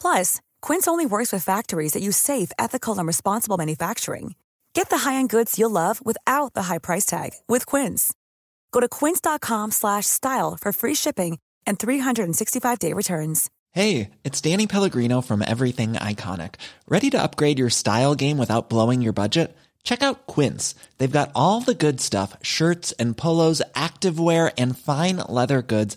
Plus, Quince only works with factories that use safe, ethical, and responsible manufacturing. Get the high-end goods you'll love without the high price tag with Quince. Go to quince.com slash style for free shipping and 365-day returns. Hey, it's Danny Pellegrino from Everything Iconic. Ready to upgrade your style game without blowing your budget? Check out Quince. They've got all the good stuff shirts and polos, activewear, and fine leather goods,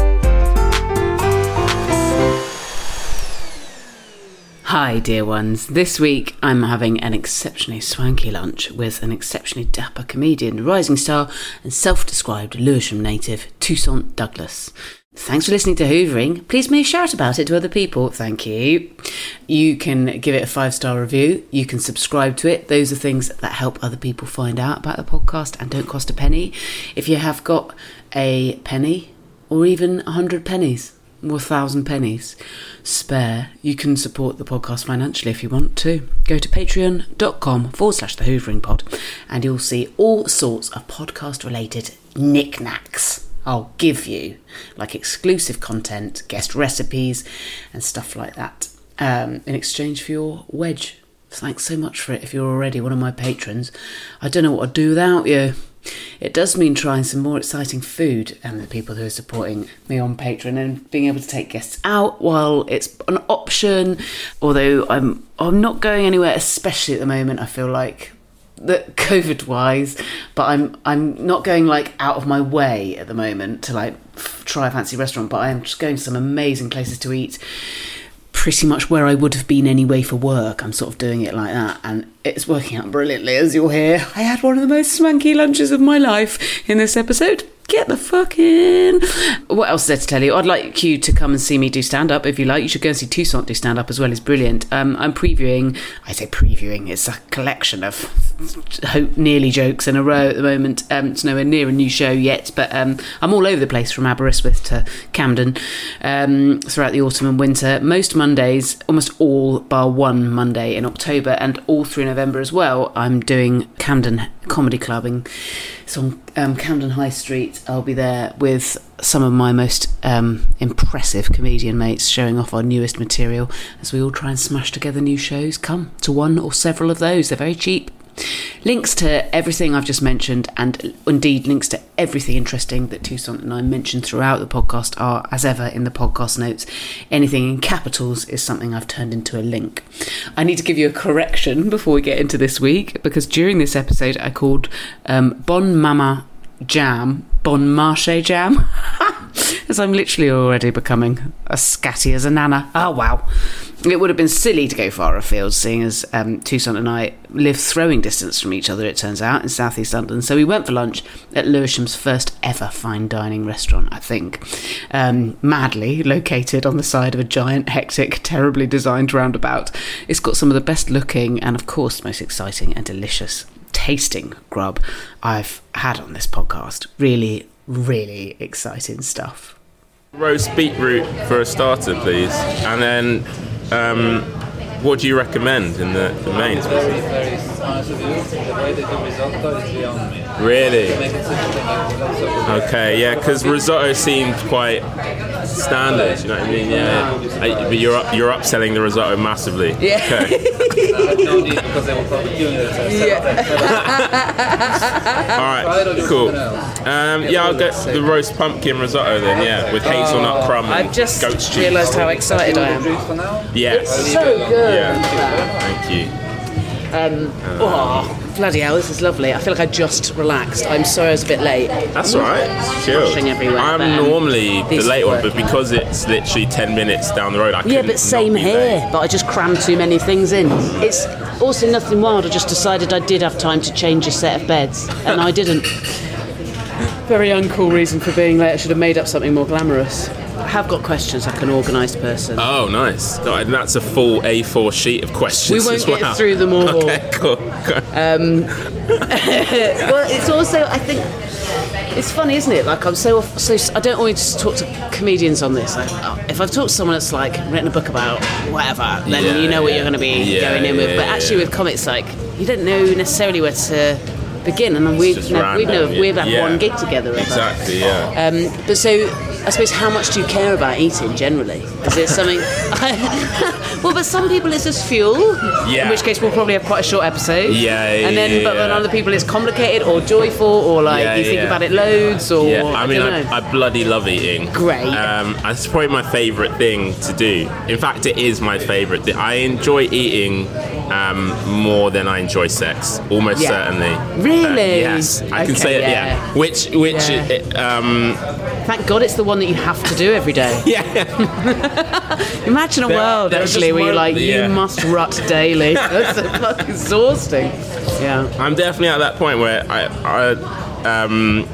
Hi, dear ones. This week I'm having an exceptionally swanky lunch with an exceptionally dapper comedian, rising star, and self described Lewisham native, Toussaint Douglas. Thanks for listening to Hoovering. Please may shout about it to other people. Thank you. You can give it a five star review. You can subscribe to it. Those are things that help other people find out about the podcast and don't cost a penny. If you have got a penny or even a hundred pennies, or a thousand pennies spare, you can support the podcast financially if you want to. Go to patreon.com forward slash the Hoovering Pod and you'll see all sorts of podcast related knickknacks. I'll give you like exclusive content, guest recipes, and stuff like that um, in exchange for your wedge. Thanks so much for it if you're already one of my patrons. I don't know what I'd do without you. It does mean trying some more exciting food and the people who are supporting me on Patreon and being able to take guests out while it's an option. Although I'm I'm not going anywhere, especially at the moment. I feel like that COVID wise, but I'm I'm not going like out of my way at the moment to like f- try a fancy restaurant. But I am just going to some amazing places to eat pretty much where I would have been anyway for work. I'm sort of doing it like that, and it's working out brilliantly, as you'll hear. I had one of the most swanky lunches of my life in this episode. Get the fuck in. What else is there to tell you? I'd like you to come and see me do stand up if you like. You should go and see Toussaint do stand up as well. It's brilliant. Um, I'm previewing, I say previewing, it's a collection of hope nearly jokes in a row at the moment. Um, it's nowhere near a new show yet, but um, I'm all over the place from Aberystwyth to Camden um, throughout the autumn and winter. Most Mondays, almost all bar one Monday in October, and all through November as well. I'm doing Camden Comedy Clubbing. It's on um, Camden High Street. I'll be there with some of my most um, impressive comedian mates showing off our newest material as we all try and smash together new shows. Come to one or several of those, they're very cheap. Links to everything I've just mentioned, and indeed links to everything interesting that Toussaint and I mentioned throughout the podcast, are as ever in the podcast notes. Anything in capitals is something I've turned into a link. I need to give you a correction before we get into this week, because during this episode I called um, Bonne Maman Jam Bon Marché Jam. as I'm literally already becoming as scatty as a nana. Oh, wow. It would have been silly to go far afield, seeing as um, and I live throwing distance from each other, it turns out, in southeast London. So we went for lunch at Lewisham's first ever fine dining restaurant, I think. Um, madly located on the side of a giant, hectic, terribly designed roundabout. It's got some of the best looking and, of course, most exciting and delicious tasting grub I've had on this podcast. Really, really exciting stuff. Roast beetroot for a starter, please. And then, um, what do you recommend in the, the mains? Really? Okay, yeah, because risotto seemed quite standard. You know what I mean? Yeah. I- but you're up, you're upselling the risotto massively. Yeah. Okay. All right. Cool. Um, yeah, I'll get the roast pumpkin risotto then. Yeah, with hazelnut crumb and I've just goat's cheese. realised how excited I am. Yes. So good. Yeah. Thank you. Oh, bloody hell, this is lovely. I feel like I just relaxed. I'm sorry I was a bit late. That's all right. It's chill. Everywhere, I'm but, um, normally the these late one, work. but because it's literally 10 minutes down the road, I Yeah, couldn't but same be here. late. But I just crammed too many things in. It's also nothing wild. I just decided I did have time to change a set of beds, and I didn't. Very uncool reason for being late. I should have made up something more glamorous. Have got questions like an organised person. Oh, nice. And that's a full A4 sheet of questions. We won't get well. through them all. Okay, cool. Go. well, it's also I think it's funny, isn't it? Like I'm so so I don't always talk to comedians on this. Like, if I've talked to someone that's like written a book about whatever, then Yeah, you know what you're going to be Yeah, going in with. yeah, But actually, yeah. with comics, like you don't know necessarily where to begin. And we've just never, we've never random, we've had yeah. one gig together. ever. Exactly, yeah. Um, but so, I suppose, how much do you care about eating generally? Is it something? well, but some people it's just fuel. Yeah. In which case, we'll probably have quite a short episode. Yeah, yeah, And then, yeah, but then other people, it's complicated or joyful or like Yeah, you think yeah. about it loads or Yeah, I mean, don't I, know. I bloody love eating. Great. Um, it's probably my favourite thing to do. In fact, it is my favourite. thing. I enjoy eating um, more than I enjoy sex, almost Yeah. certainly. Really? Uh, yes, I can Okay, say it. Yeah. yeah. Which, which, Yeah. it, um, Thank God it's the one that you have to do every day. yeah. Imagine a There- world there actually where you're like yeah. you must rut daily. That's so exhausting. Yeah. I'm definitely at that point where I, I um,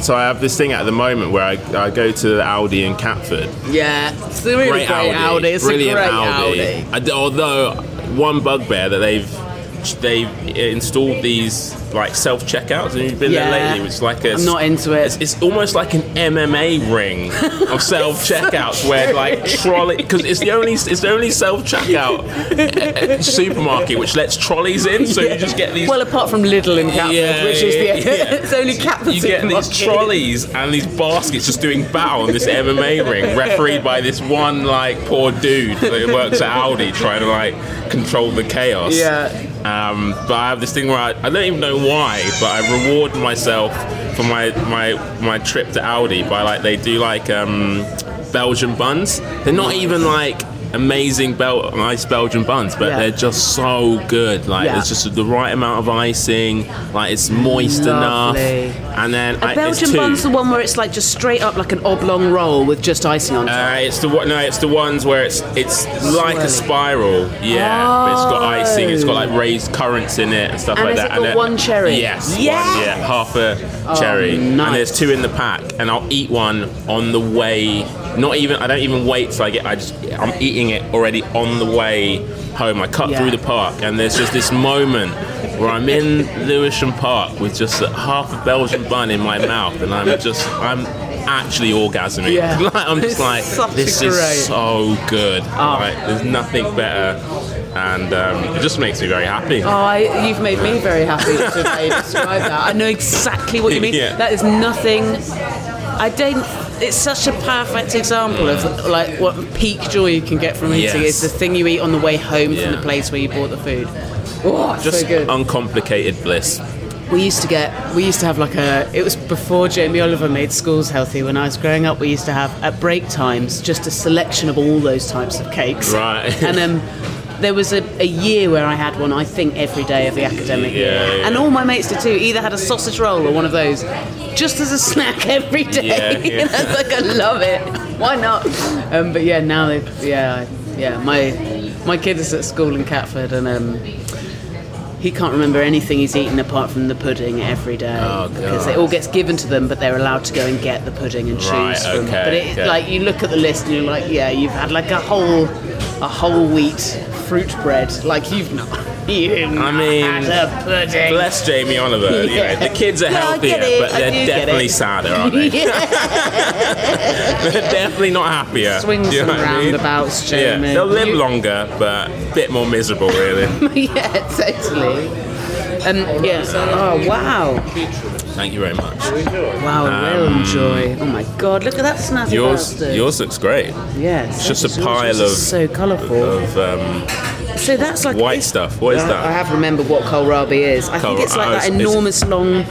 so I have this thing at the moment where I, I go to the Aldi in Catford. Yeah. It's a really great, Aldi. It's brilliant a great Aldi. Audi. I although one bugbear that they've they've installed these like self checkouts, and you've been Yeah. there lately, which is like a I'm not into it. It's, it's almost like an MMA ring of self checkouts where like trolley because it's the only it's the only self checkout supermarket which lets trolleys in, so you just get these. Well, apart from Lidl in Catford, Yeah, which is the yeah, yeah. it's only Catford you get these trolleys and these baskets just doing battle on this MMA ring, refereed by this one like poor dude that works at Aldi trying to like control the chaos. Yeah. Um, but I have this thing where I, I don't even know why, but I reward myself for my my my trip to Aldi by like they do like um, Belgian buns. They're not even like amazing Bel- nice Belgian buns, but Yeah. they're just so good. Like Yeah. there's just the right amount of icing, like it's moist Lovely. enough, and then A I, Belgian bun's the one where it's like just straight up like an oblong roll with just icing on top. Uh, it's the one. No, it's the ones where it's it's like a spiral. Yeah, but it's got icing. It's got like Oh. raised currants in it and stuff And like that. got then- one cherry? Yes. Yes! One, yeah, half a cherry. nice. And there's two in the pack, and I'll eat one on the way. Not even. I don't even wait till I get. I just. I'm eating it already on the way home. I cut Yeah. through the park, and there's just this moment. Where I'm in Lewisham Park with just a half a Belgian bun in my mouth, and I'm just, I'm actually orgasming. Yeah. Like, I'm just It's like, this is great- so good. Oh. Like, there's nothing better, and um, it just makes me very happy. Oh, I, you've made me very happy to describe that. I know exactly what you mean. Yeah. That is nothing. I don't. It's such a perfect example of like what peak joy you can get from eating. Yes. Is the thing you eat on the way home from the place where you bought the food. Oh, just so good. uncomplicated bliss. We used to get, we used to have like a, it was before Jamie Oliver made schools healthy. When I was growing up, we used to have at break times just a selection of all those types of cakes. Right. And um, there was a, a year where I had one, I think, every day of the academic year. Yeah, yeah. And all my mates did too. Either had a sausage roll or one of those, just as a snack every day. Yeah, yeah. and I was like, I love it. Why not? Um, but yeah, now they, yeah, yeah. My my kid is at school in Catford, and um, he can't remember anything he's eaten apart from the pudding every day Oh, because it all gets given to them, but they're allowed to go and get the pudding and choose Right, from. okay, but it, okay. like you look at the list and you're like, yeah, you've had like a whole a whole wheat fruit bread. Like you've not. You've not mean, had a pudding. Bless Jamie Oliver. you know, the kids are Yeah, healthier, but they're definitely sadder, aren't they? they're definitely not happier. Swings you know and what I mean? roundabouts, Yeah, they'll live You- longer, but a bit more miserable, really. yeah, totally. Um, yeah. Oh wow. Thank you very much. Wow, I will enjoy. Oh my god, look at that snazzy Um, Yours, bastard. yours looks great. Yeah, It's just a pile of so colourful. of um, So that's like white it's- stuff. What is I- that? I have remembered what kohlrabi is. I think it's like oh, that it's- it's- enormous long,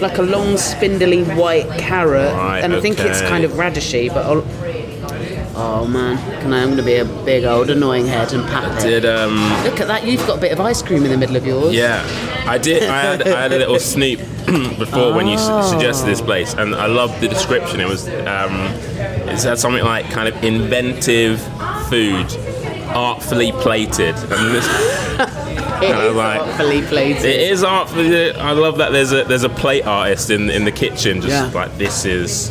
like a long spindly white carrot, Right, and I think it's kind of radishy. But I'll, oh man, can I? I'm going to be a big old annoying head and pat it. did um, Look at that! You've got a bit of ice cream in the middle of yours. Yeah, I did. I had, I had a little snoop before when you su- suggested this place, and I loved the description. It was um, it said something like kind of inventive food, artfully plated, it is like- artfully plated. It is artfully. I love that there's a there's a plate artist in in the kitchen, just Yeah. like this is.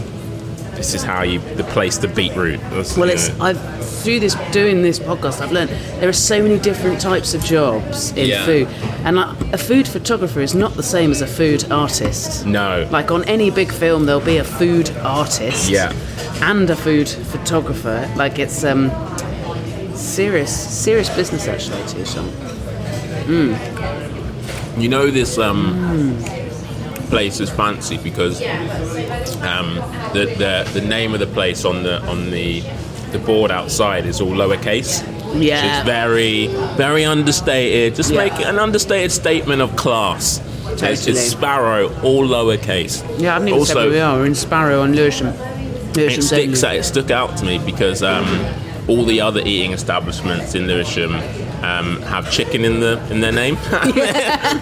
This is how you the place the beetroot. That's, Well, it's know. I've through this doing this podcast, I've learned there are so many different types of jobs in Yeah. food, and like, a food photographer is not the same as a food artist. no. Like on any big film, there'll be a food artist, Yeah. and a food photographer. Like it's um serious, serious business actually too. So You know this um, place is fancy because um, the, the the name of the place on the on the the board outside is all lowercase. Yeah. So it's very very understated. Just Yeah. make an understated statement of class. Totally. it's Sparrow, all lowercase. yeah, I haven't even said where we are. We're in Sparrow on Lewisham. It Lewisham sticks. Daily. It stuck out to me because um, all the other eating establishments in Lewisham um, have chicken in the in their name.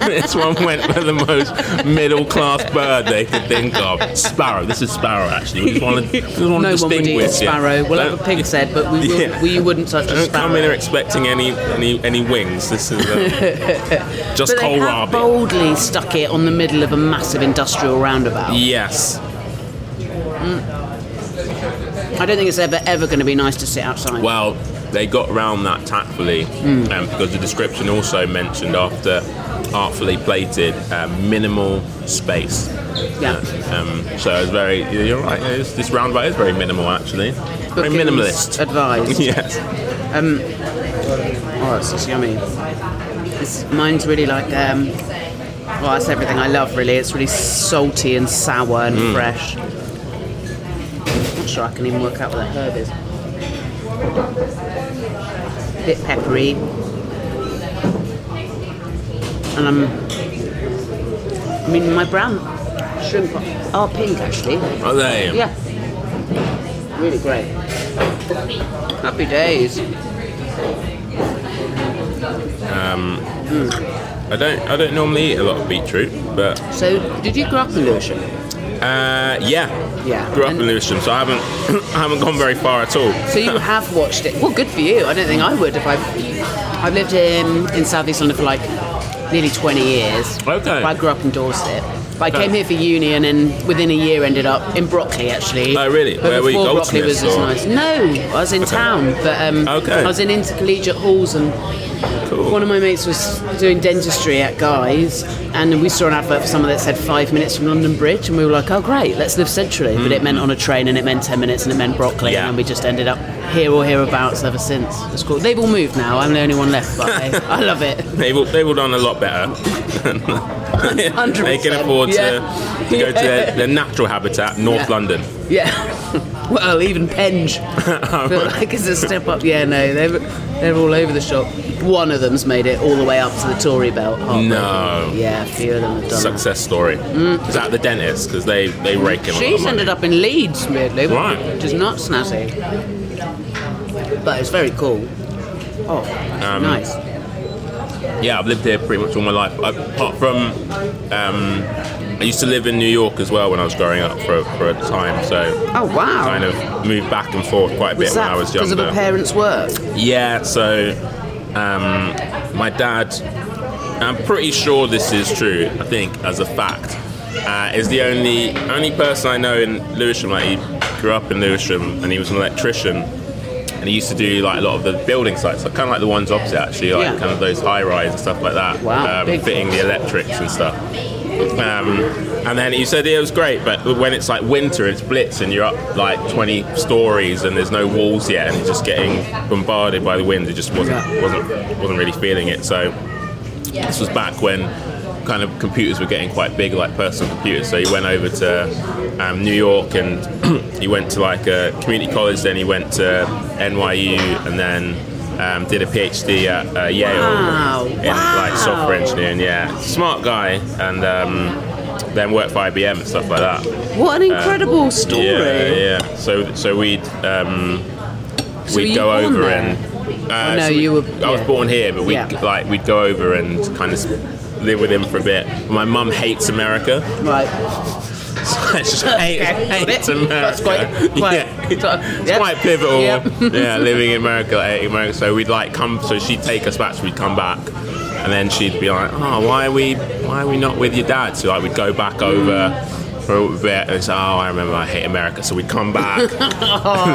this one went for the most middle class bird they could think of. Sparrow. This is sparrow. Actually, we just want to, just want No to one would eat a sparrow. We'll have a pig's head, but we, will, Yeah. we wouldn't touch a Don't sparrow. come in here expecting any any any wings. This is um, just But they have boldly stuck it on the middle of a massive industrial roundabout. Yes. I don't think it's ever ever going to be nice to sit outside. Well, they got around that tactfully Hmm. um, because the description also mentioned after artfully plated uh, minimal space. yeah. Um, so it's very, you're right, yeah, this, roundabout is very minimal actually. Very Bookings minimalist. Advised. yes. Oh, it's just yummy. It's, mine's really like, um, well, that's everything I love really. It's really salty and sour and Mm. fresh. Not sure I can even work out what the herb is. A Bit peppery. And I'm, I mean, my brown shrimp are pink actually. Are they? Yeah. Really great. Happy days. Um, I don't, I don't normally eat a lot of beetroot, but So, did you grow up in Lewisham? Uh, yeah. Yeah. Grew up And- in Lewisham, so I haven't, I haven't gone very far at all. So you have watched it. Well, good for you. I don't think I would if I. I've lived in in South East London for like nearly 20 years. Okay. I grew up in Dorset. But I Okay. came here for uni and then within a year ended up in Brockley actually. Oh, really? But Where were you, Brockley was as nice. No, I was in town, but um, Okay. I was in intercollegiate halls and Cool. one of my mates was doing dentistry at Guy's, and we saw an advert for someone that said five minutes from London Bridge, and we were like, "Oh, great, let's live centrally." But it meant on a train, and it meant ten minutes, and it meant Mm. Yeah. and we just ended up here or hereabouts ever since. It's cool. They've all moved now. I'm the only one left, but I, I love it. They've all, they've all done a lot better. they can afford to, Yeah. to go to their, their natural habitat, North Yeah. London. Yeah. well, even Penge. I feel like it's a step up. Yeah, no, they're they're all over the shop. One of them's made it all the way up to the Tory belt. No. Yeah, a few of them have done that. Success story. Mm. Is that the dentist? Because they, they rake him a lot of She's ended up in Leeds, weirdly, Right. which is not snazzy. But it's very cool. Oh, Um, nice. Yeah, I've lived here pretty much all my life. Apart from, um, I used to live in New York as well when I was growing up for, for a time. So Oh wow. kind of moved back and forth quite a bit was when I was younger. because of a parent's work? Yeah, so um, my dad, I'm pretty sure this is true, I think, as a fact, uh, is the only only person I know in Lewisham. Like, he grew up in Lewisham and he was an electrician. And he used to do like a lot of the building sites, like kind of like the ones opposite, actually, like Yeah. kind of those high rise and stuff like that. Wow, um, fitting the electrics and stuff. Um, and then he said it was great, but when it's like winter, it's blitz, and you're up like 20 stories, and there's no walls yet, and you're just getting bombarded by the wind. It just wasn't wasn't wasn't really feeling it. So this was back when kind of computers were getting quite big, like personal computers. So he went over to um, New York, and he went to like a community college. Then he went to NYU, and then. Um, did a PhD at uh, Yale Wow, in like software engineering. Yeah, smart guy, and um, then worked for IBM and stuff like that. What an incredible story. Yeah, yeah. So so we'd um, So we'd go over there? and uh, no, so we- you were- I was born here, but we Yeah. like we'd go over and kind of live with him for a bit. My mum hates America. Right. hates, Okay, hates it. America. That's quite- quite- yeah. It's Yep. quite pivotal. Yep. yeah, living in America, like, America. So we'd like come. So she'd take us back. So we'd come back, and then she'd be like, "Oh, why are we? Why are we not with your dad?" So like we'd go back over. For bit, and say, "Oh, I remember I hate America." So we'd come back. Oh,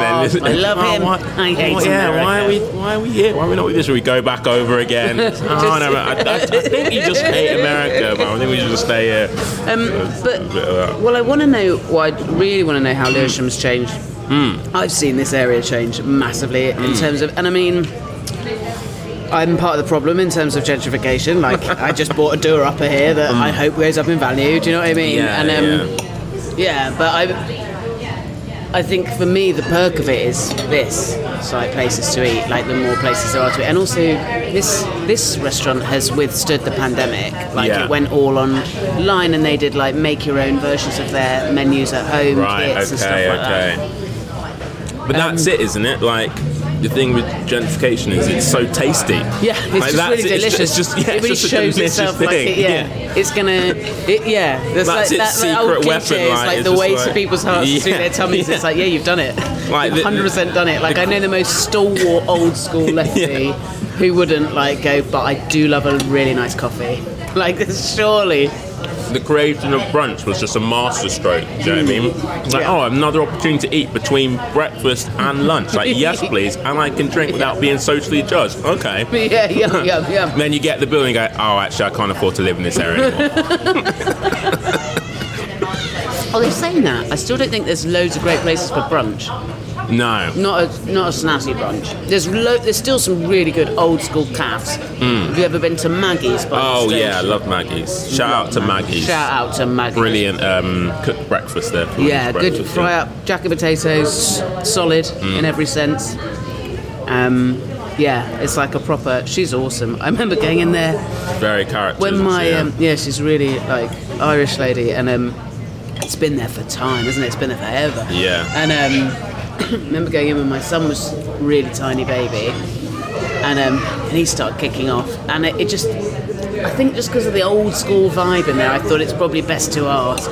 I love him. I hate oh, yeah, why are we? America. Why are we here? Why are we not with this? We go back over again. oh, no, I, I, I think you just hate America, but I think we should just stay here. Um, but A bit of that. well, I want to know. Well, I really want to know how Lewisham's changed. Hmm. I've seen this area change massively in terms of, and I mean. I'm part of the problem in terms of gentrification. Like, I just bought a doer upper here that I hope goes up in value. Do you know what I mean? Yeah, and um, yeah, but I, I think for me the perk of it is this. It's like places to eat, like the more places there are to eat, and also this this restaurant has withstood the pandemic. Like Yeah. it went all online, and they did like make your own versions of their menus at home, Right, kits and stuff okay, like okay. that. But that's Um, it, isn't it? Like the thing with gentrification is it's so tasty. Yeah, it's Like, just really it. It's delicious. just- yeah, it it's really just shows delicious itself like it, yeah. It's gonna, it, yeah. That's like its that secret cliche, weapon, It's like, like it's the way like- to people's hearts Yeah, through their tummies. yeah. It's like, yeah, you've done it. Like the- 100% done it. Like I know the most stalwart old school lefty who wouldn't like go, but I do love a really nice coffee. Like surely, The creation of brunch was just a masterstroke. Do you know what I mean? It's like, Yeah. oh, another opportunity to eat between breakfast and lunch. Like, yes, please, and I can drink without being socially judged. Okay. yeah, yeah, yeah, yeah. Then you get the bill and you go, oh, actually, I can't afford to live in this area anymore. Oh, they're saying that. I still don't think there's loads of great places for brunch. No. Not a not a snazzy brunch. There's lo- there's still some really good old school calves. Have you ever been to Maggie's? by. Oh, yeah, I love Maggie's. Shout out to Maggie's. Shout out to Maggie's. Brilliant um, cooked breakfast there. for Yeah, good fry up jacket potatoes, solid Hmm. in every sense. Um, yeah, it's like a proper. She's awesome. I remember going in there Very character. when my yeah. um, yeah, she's really like Irish lady, and um, it's been there for time, isn't it? It's been there forever. Yeah. And um, remember going in when my son was really tiny baby, and um, and he started kicking off, and it, it just. I think just because of the old school vibe in there, I thought it's probably best to ask.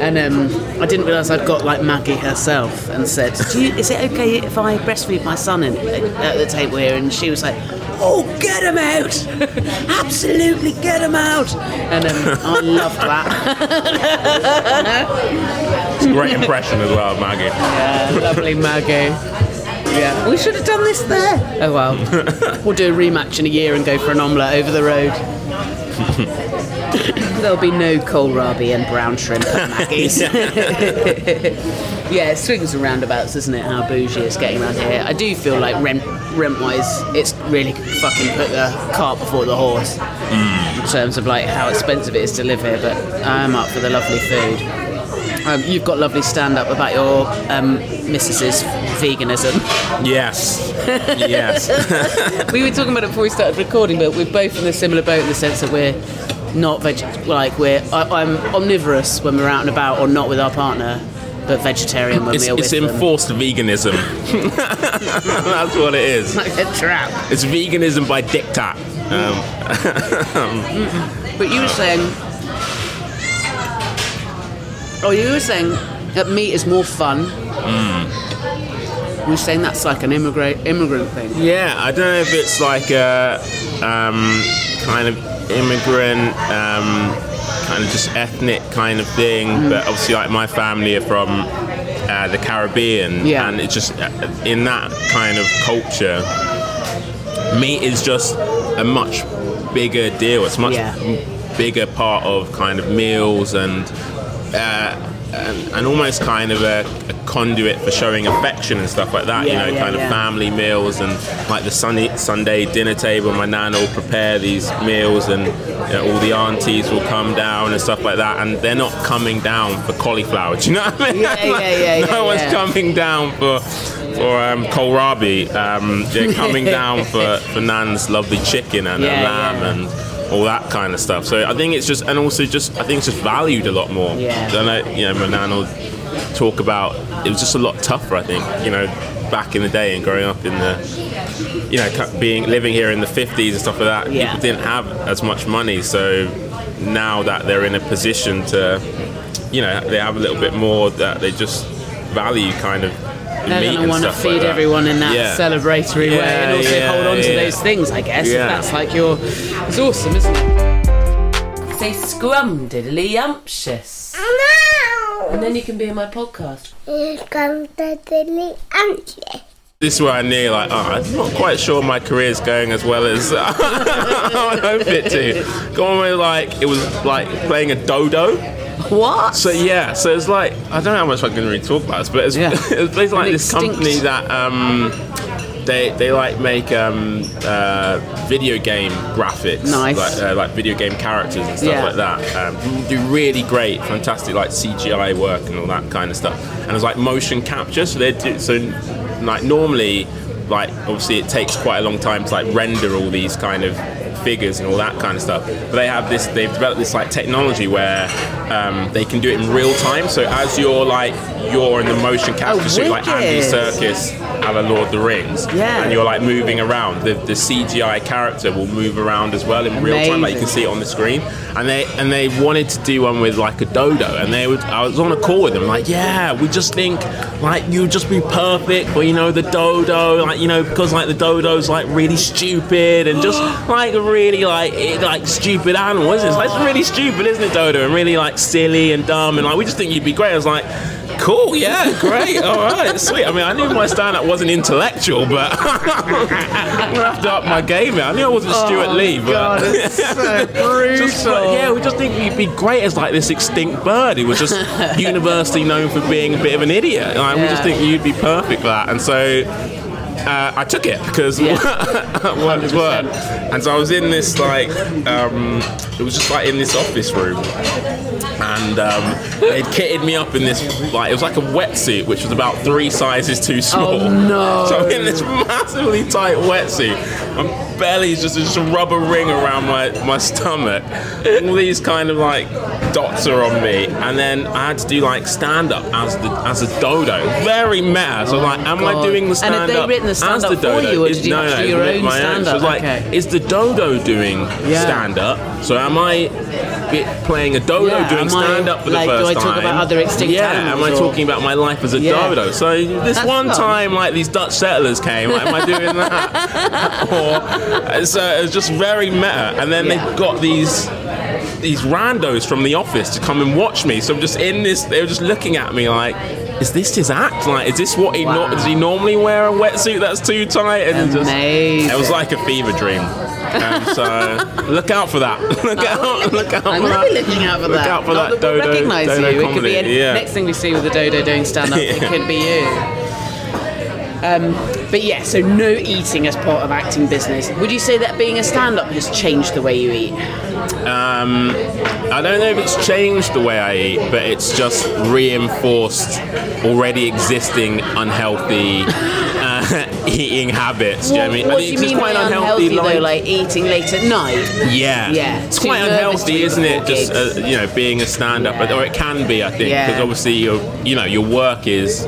And um, I didn't realise I'd got like Maggie herself and said, Do you, "Is it okay if I breastfeed my son in, at the table here?" And she was like, "Oh, get him out! Absolutely get him out!" And um, I loved that. It's a great impression as well, Maggie. Yeah, lovely Maggie. Yeah, we should have done this there. Oh well, we'll do a rematch in a year and go for an omelette over the road. There'll be no kohlrabi and brown shrimp at Maggie's. yeah, it swings and roundabouts, isn't it? How bougie it's getting around here. I do feel like rent rent wise, it's really fucking put the cart before the horse mm. in terms of like how expensive it is to live here. But I'm up for the lovely food. Um, you've got lovely stand up about your um, missus's veganism. Yes. Yes. we were talking about it before we started recording, but we're both in a similar boat in the sense that we're not veg. Like we're, I, I'm omnivorous when we're out and about or not with our partner, but vegetarian when It's, we're it's with them. enforced veganism. That's what it is. like a trap. It's veganism by diktat. Um, But you were saying, oh, you were saying that meat is more fun. You were saying that's like an immigrant immigrant thing. yeah, I don't know if it's like a um, kind of immigrant, um, kind of just ethnic kind of thing, Mm. but obviously, like my family are from uh, the Caribbean, Yeah. and it's just uh, in that kind of culture, meat is just a much bigger deal. It's much Yeah. bigger part of kind of meals and uh, and, and almost kind of a, a conduit for showing affection and stuff like that. Yeah, you know, yeah, kind yeah. of family meals and like the Sunday Sunday dinner table. My nan will prepare these meals, and you know, all the aunties will come down and stuff like that. And they're not coming down for cauliflower. Do you know what I mean? Yeah, yeah, yeah, no one's coming down for. For um, kohlrabi, um, they're coming down for, for Nan's lovely chicken and a lamb and all that kind of stuff. So I think it's just, and also just, I think it's just valued a lot more. Yeah. Then I, you know, my nan will talk about it was just a lot tougher. I think, you know, back in the day and growing up in the, you know, being living here in the fifties and stuff like that. Yeah. People didn't have as much money, so now that they're in a position to, you know, they have a little bit more that they just value kind of. They're meat going to want to stuff like feed everyone in that Yeah. celebratory way and also yeah, hold on to those things, I guess. If that's like your. It's awesome, isn't it? Say scrum diddly umptious. And then you can be in my podcast. This is where I knew, like, oh, I'm not quite sure my career is going as well as I would hope it to. Going with like, it was like playing a dodo. What? So yeah, so it's like I don't know how much I can really talk about this, but it's, Yeah. it's basically like this extinct- company that um, they they like make um, uh, video game graphics, Nice. like uh, like video game characters and stuff Yeah. like that. Um, do really great, fantastic like CGI work and all that kind of stuff. And it's like motion capture, so they do so like normally like obviously it takes quite a long time to like render all these kind of figures and all that kind of stuff. But they have this, they've developed this like technology where um, they can do it in real time. So as you're like, you're in the motion capture, so you're like Andy Serkis. A la Lord of the Rings. Yeah. And you're like moving around. The, the CGI character will move around as well in real time, like you can see it on the screen. And they and they wanted to do one with like a dodo, and they would. I was on a call with them, like, yeah, we just think like you'd just be perfect for you know the dodo, like you know because like the dodo's like really stupid and just like really like it, like stupid animal, isn't it? It's, like, it's really stupid, isn't it, dodo? And really like silly and dumb, and like we just think you'd be great. I was like. Cool, yeah, great, all right, sweet. I mean, I knew my stand-up wasn't intellectual, but I'm gonna have to up my game. Here. I knew I wasn't Stewart oh, Lee, but God, it's so brutal. just, but yeah, we just think you'd be great as like this extinct bird who was just universally known for being a bit of an idiot. Like, We just think you'd be perfect for that, and so. Uh, I took it because Yeah. what was. And so I was in this like, um, it was just like in this office room, and um, they'd kitted me up in this like it was like a wetsuit which was about three sizes too small. Oh, no. So I'm in this massively tight wetsuit. My belly's just just a rubber ring around my my stomach. All these kind of like dots are on me, and then I had to do like stand up as the as a dodo. Very meta. So like, am I doing the And stand have they up written the as stand-up for you, or Is- did you no, no, do your own my stand-up? it's like, Okay. is the dodo doing Yeah. stand up? So am I bit playing a dodo Yeah, doing stand up for the like, do first I time? talk about other extinct Yeah, animals, am I or- talking about my life as a Yeah. dodo? So this That's one fun. time, like these Dutch settlers came, like, am I doing that? or uh, so it was just very meta. And then Yeah. they got these these randos from the office to come and watch me. So I'm just in this. They were just looking at me like. Is this his act? Like, is this what he Wow. nor does he normally wear a wetsuit that's too tight? And just, it was like a fever dream. Um, so look out for that. look out! Look out I'm for going to that. be looking out for that. Look that. out for Not that that dodo- recognise dodo you. It could be comedy, any, yeah. next thing we see with the dodo doing stand up. It could be you. Um, but yeah, so no eating as part of acting business. Would you say that being a stand up has changed the way you eat? Um, I don't know if it's changed the way I eat, but it's just reinforced already existing unhealthy uh, eating habits. do you know what I mean? I what do you it's mean quite by an unhealthy, line. though? Like eating late at night? Yeah, Yeah, It's too quite unhealthy, isn't it? Just uh, you know, being a stand-up, or it can be, I think, Yeah. because obviously your you know your work is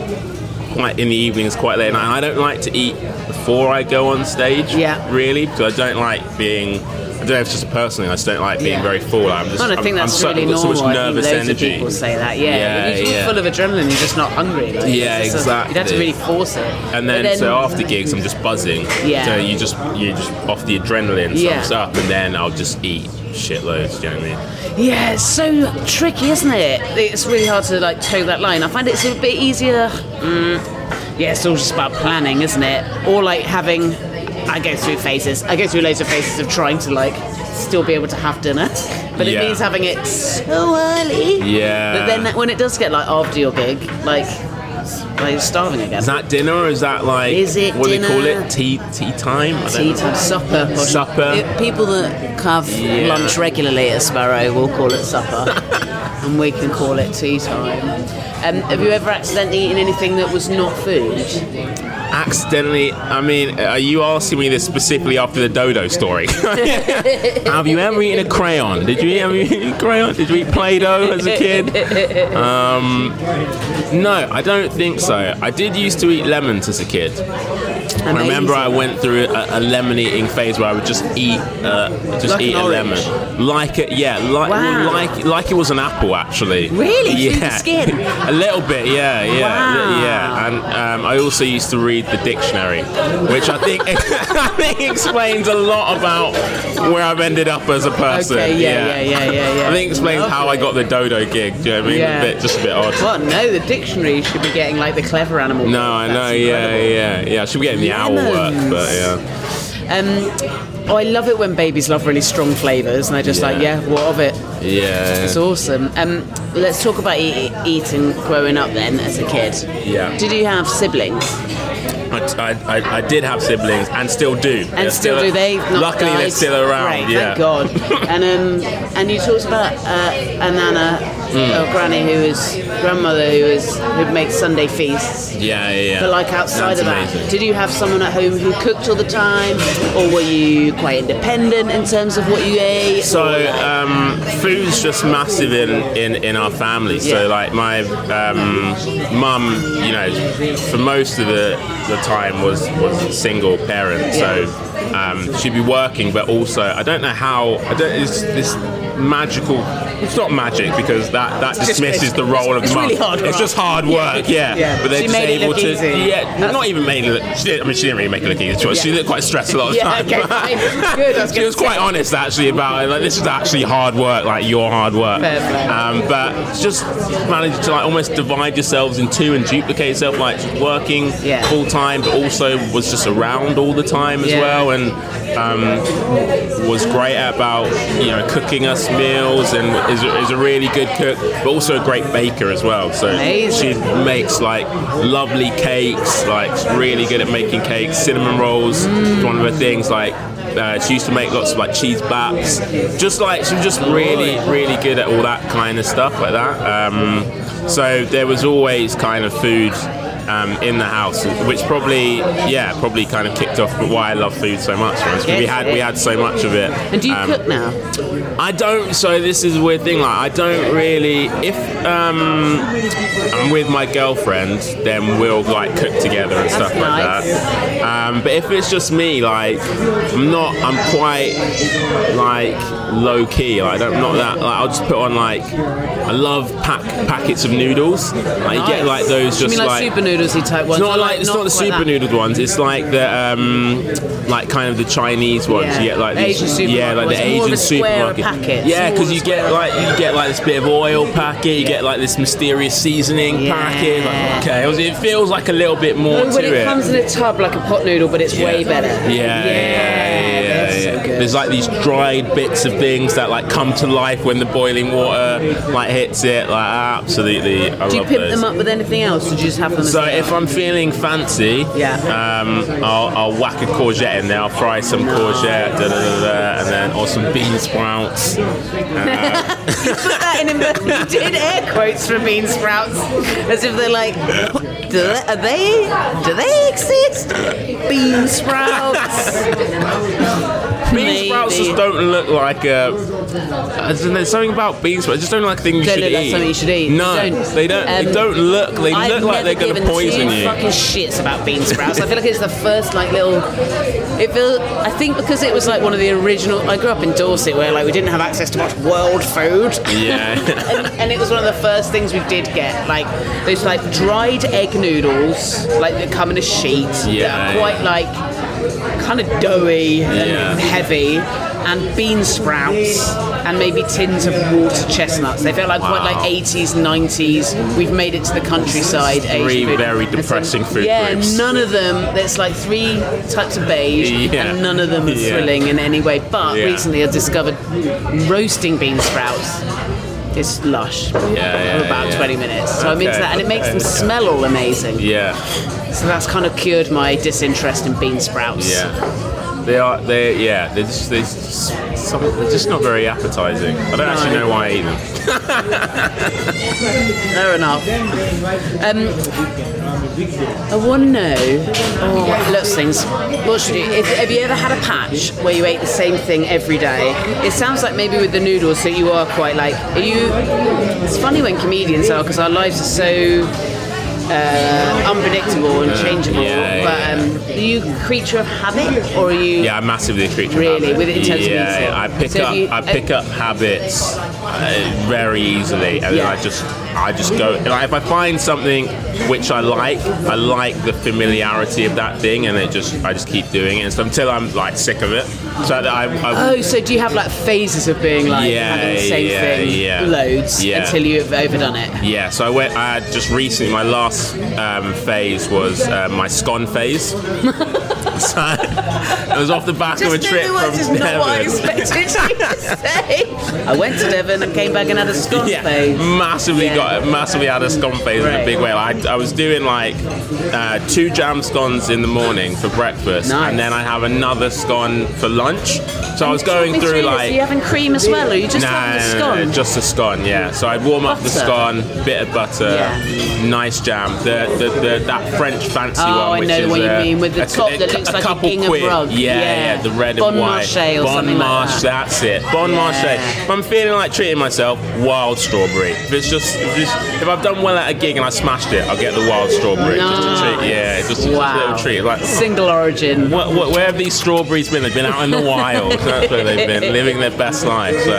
quite in the evenings, quite late, and I don't like to eat before I go on stage. Yeah. really, because I don't like being. I don't know if it's just personally. I just don't like being Yeah. very full. I'm just. Well, I think that's I'm so, really normal. so much I think nervous loads energy. of people say that. Yeah, Yeah, you're yeah. full of adrenaline, you're just not hungry. Like, Yeah, it's just a- exactly. You'd have to really force it. And then, But so after gigs, I'm just buzzing. Yeah. So you just you just off the adrenaline, so Yeah. Up, and then I'll just eat shitloads. Do you know what I mean? Yeah, it's so tricky, isn't it? It's really hard to like toe that line. I find it's a bit easier. Mm, yeah, it's all just about planning, isn't it? Or like having. I go through phases. I go through loads of phases of trying to like still be able to have dinner, but it Yeah. means having it so early. Yeah. But then when it does get like after your gig, like, like you're starving again. Is that dinner or is that like Is it what do they call dinner? it? Tea tea time? I don't Tea know. time, supper. or- Supper. It- people that have Yeah. lunch regularly at Sparrow will call it supper, and we can call it tea time. Um, have you ever accidentally eaten anything that was not food? Accidentally, I mean, are you asking me this specifically after the dodo story? Have you ever eaten a crayon? Did you eat, you eaten a crayon? Did you eat Play-Doh as a kid? Um, no, I don't think so. I did used to eat lemons as a kid. I remember I went through a, a lemon eating phase where I would just eat, uh, just Like eat a lemon, like it, yeah, like Wow. like like it was an apple actually. Really? Yeah, skin? a little bit, yeah, yeah, Wow. yeah. And um, I also used to read the dictionary, which I think I think explains a lot about where I've ended up as a person. Okay, yeah, yeah, yeah, yeah, yeah. I think it explains how I got the dodo gig. Do you know what I mean? Yeah. A bit, just a bit odd. Well, no, the dictionary should be getting like the clever animal. No. I know, yeah, incredible. yeah, yeah. Should be the owl work, but yeah. Um, oh, I love it when babies love really strong flavours, and they're just like, Yeah. yeah, what of it? Yeah. It's awesome. Um, let's talk about e- eating growing up then as a kid. Yeah. Did you have siblings? I, I, I did have siblings and still do. And They're still, do they? Luckily, they're still around. Great, yeah. thank God. and um, and you talked about uh, a nana Mm. or granny who is grandmother who is who makes Sunday feasts. Yeah, yeah, yeah. But like outside That's of that, amazing. did you have someone at home who cooked all the time, or were you quite independent in terms of what you ate? So um, food's just massive in, in, in our family. Yeah. So like my um, mum, you know, for most of the, the time was was a single parent. So um, she'd be working, but also I don't know how. I don't. It's this magical. It's not magic because that, that just- dismisses the role of it's mum. really hard It's just hard work. Yeah. Yeah. But they're She just made it able to. easy. Yeah. Not even made it. Look, she didn't, I mean, she didn't really make it look easy. She, Yeah. looked quite stressed a lot of the Yeah, time. okay, was she was quite say. honest actually about it. Like this is actually hard work, like your hard work. Um, but just managed to like almost divide yourselves in two and duplicate yourself, like just working Yeah. full time, but also was just around all the time as Yeah. well, and um, was great about you know cooking us meals, and is, is a really good cook, but also a great baker as well. So Amazing. she makes like lovely cakes, like really good at making cakes, cinnamon rolls. is One of her things, like uh, she used to make lots of like cheese baps. Just like she was just really, really good at all that kind of stuff like that. Um, so there was always kind of food. Um, in the house, which probably, yeah, probably kind of kicked off why I love food so much. Because we had we had so much of it. And do you Um, cook now? I don't. So this is a weird thing. Like I don't really. If um, I'm with my girlfriend, then we'll like cook together and stuff like that. Um, but if it's just me, like I'm not. I'm quite like low key. Like I don't. Not that. Like I'll just put on like. I love pack packets of noodles. Like you get like those just mean like, super noodlesy type ones? it's not like it's not, the super that? noodled ones. It's like the um, like kind of the Chinese ones. Yeah. You get like The Asian yeah, like the supermarket ones. More of Asian supermarket. packet. Yeah, because you get like you get like this bit of oil packet. You get like this mysterious seasoning Yeah. packet. Like, okay, it it feels like a little bit more when to it, comes in a tub like a pot noodle, but it's way better. Yeah, yeah, yeah. good. There's like these dried bits of things that like come to life when the boiling water like hits it. Like absolutely, I Do you pimp those. them up with anything else, or do you just have them? So if? I'm feeling fancy, Yeah. um, I'll, I'll whack a courgette in there. I'll fry some courgette, da, da, da, and then or some bean sprouts. You put that in you did air quotes for bean sprouts, as if they're like, do they, are they? Do they exist? Bean sprouts. Bean sprouts just don't look like a. I don't know, There's something about bean sprouts. Just don't look like a thing you Don't should look like eat. something you should eat. No, They don't. they don't. they Um, don't look. They I've look like never they're going to given poison two you. fucking shits about bean sprouts. I feel like it's the first like little. It feel. I think because it was like one of the original. I grew up in Dorset where like we didn't have access to much world food. Yeah. and, and it was one of the first things we did get, like those like dried egg noodles, like that come in a sheet that Yeah, are quite like kind of doughy and Yeah. heavy, and bean sprouts, and maybe tins of water chestnuts. They felt like quite like 80s, 90s. We've made it to the countryside. Asian Three food. very depressing food Yeah, groups. none of them. There's like three types of beige, Yeah. and none of them are Yeah. thrilling in any way. But recently, I discovered roasting bean sprouts. It's lush Yeah, yeah, for about yeah. 20 minutes. So I'm into that, and it makes them smell all amazing. yeah. So that's kind of cured my disinterest in bean sprouts. Yeah. They are. They yeah. They're just. They're just, they're just not very appetizing. I don't actually know why I eat them. Fair enough. Um, I want to know. Oh, lots of things. What should you? If, have you ever had a patch where you ate the same thing every day? It sounds like maybe with the noodles that you are quite like. Are you? It's funny when comedians are because our lives are so. Uh, unpredictable and changeable, yeah, but yeah. um, are you a creature of habit or are you? Yeah, I'm massively a creature. of Really? habit. With it in terms of yeah, eating? I pick So up. you- I pick up habits uh, very easily, and Yeah. then I just. I just go. Like, if I find something which I like, I like the familiarity of that thing, and it just. I just keep doing it so until I'm like sick of it. So that I. I Oh, so do you have like phases of being like Yeah, having the same yeah, thing yeah. loads Yeah. until you've overdone it? Yeah, so I went. I just recently. My last um, phase was uh, my scone phase. so it was off the back of a trip from Just not what I Devon. expected you to say. I went to Devon and came back and had a scone Yeah, phase. massively Yeah. got massively had a scone phase in a big way. Like, I, I was doing like uh, two jam scones in the morning for breakfast, Nice. and then I have another scone for lunch. So I was going through this. like Are you having cream as well, or are you just Nah, having a no, no, scone? no, just a scone, yeah. So I'd warm up the Butter. scone, bit of butter, Yeah. nice jam. The, the, the that French fancy Oh, one, I which know is what you mean, with the a- top a, that cou- looks a like a couple gingham quid. rug. Yeah, Yeah. yeah, the red Bon and white. Marché or bon something like Marché, that. that's it. Bon Yeah. Marché. If I'm feeling like treating myself, wild strawberry. If it's just, if, it's, if I've done well at a gig and I smashed it, I'll get the wild strawberry. Just a treat, yeah, just, just a Wow. little treat. Like, Single origin. what, what, where have these strawberries been? They've been out in the wild. That's where they've been living their best life. So,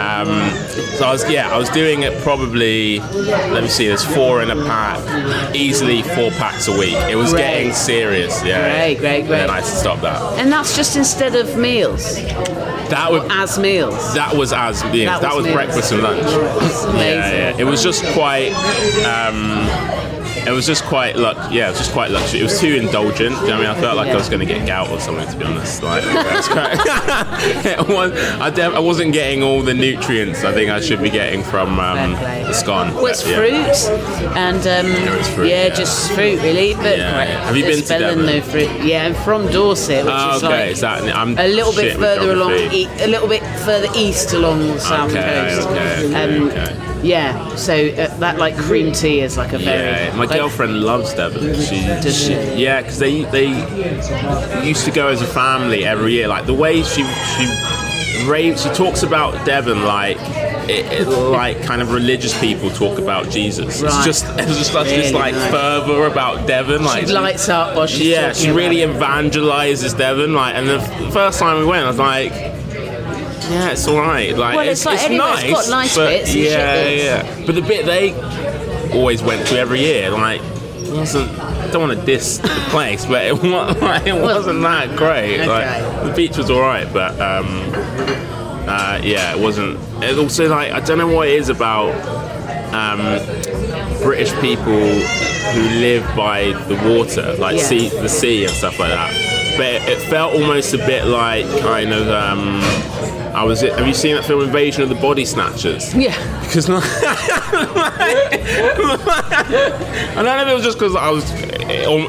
um, so I was, yeah, I was doing it probably. Let me see. There's four in a pack, easily four packs a week. It was Great. getting serious. Yeah. Great, great, great. then I had to stop that. And that's just instead of meals, That was as meals. that was as being That that, was was, meals. breakfast and lunch. Yeah, yeah. It was just quite. Um, it was just quite luck. Yeah, it was just quite luxury. It was too indulgent. You know I mean? I felt like Yeah. I was going to get gout or something. To be honest, like quite- I, def- I wasn't getting all the nutrients I think I should be getting from um, the scone. Well, it's Yeah. fruit, and um, it's fruit, yeah, yeah. just fruit really. But Yeah, yeah. Have you been to Devon? no fruit. Yeah, I'm from Dorset, which Oh, is okay, like is that I'm a little bit further along, e- a little bit further east along the south Okay, coast. okay, okay, um. Yeah, so uh, that like cream tea is like a very. Yeah, my like- girlfriend loves Devon. She, Does she? Yeah, because they they used to go as a family every year. Like the way she she raves, she talks about Devon like it, it- like kind of religious people talk about Jesus. Right. It's just it's just like, Really just like nice. fervor about Devon. Like She lights up while she's yeah, she really evangelizes Devon. Like, and the first time we went, I was like. Yeah, it's all right. Like, Well, it's like anywhere, it's got nice but bits yeah, yeah. But the bit they always went to every year, like, wasn't. I don't want to diss the place, but it, like, it wasn't that great. Okay. Like, the beach was all right, but um, uh, yeah, it wasn't. It also like I don't know what it is about um, British people who live by the water, like sea, the sea and stuff like that. but it, it felt almost a bit like kind of. Um, I was. Have you seen that film Invasion of the Body Snatchers? Yeah. Because like, I don't know if it was just because I was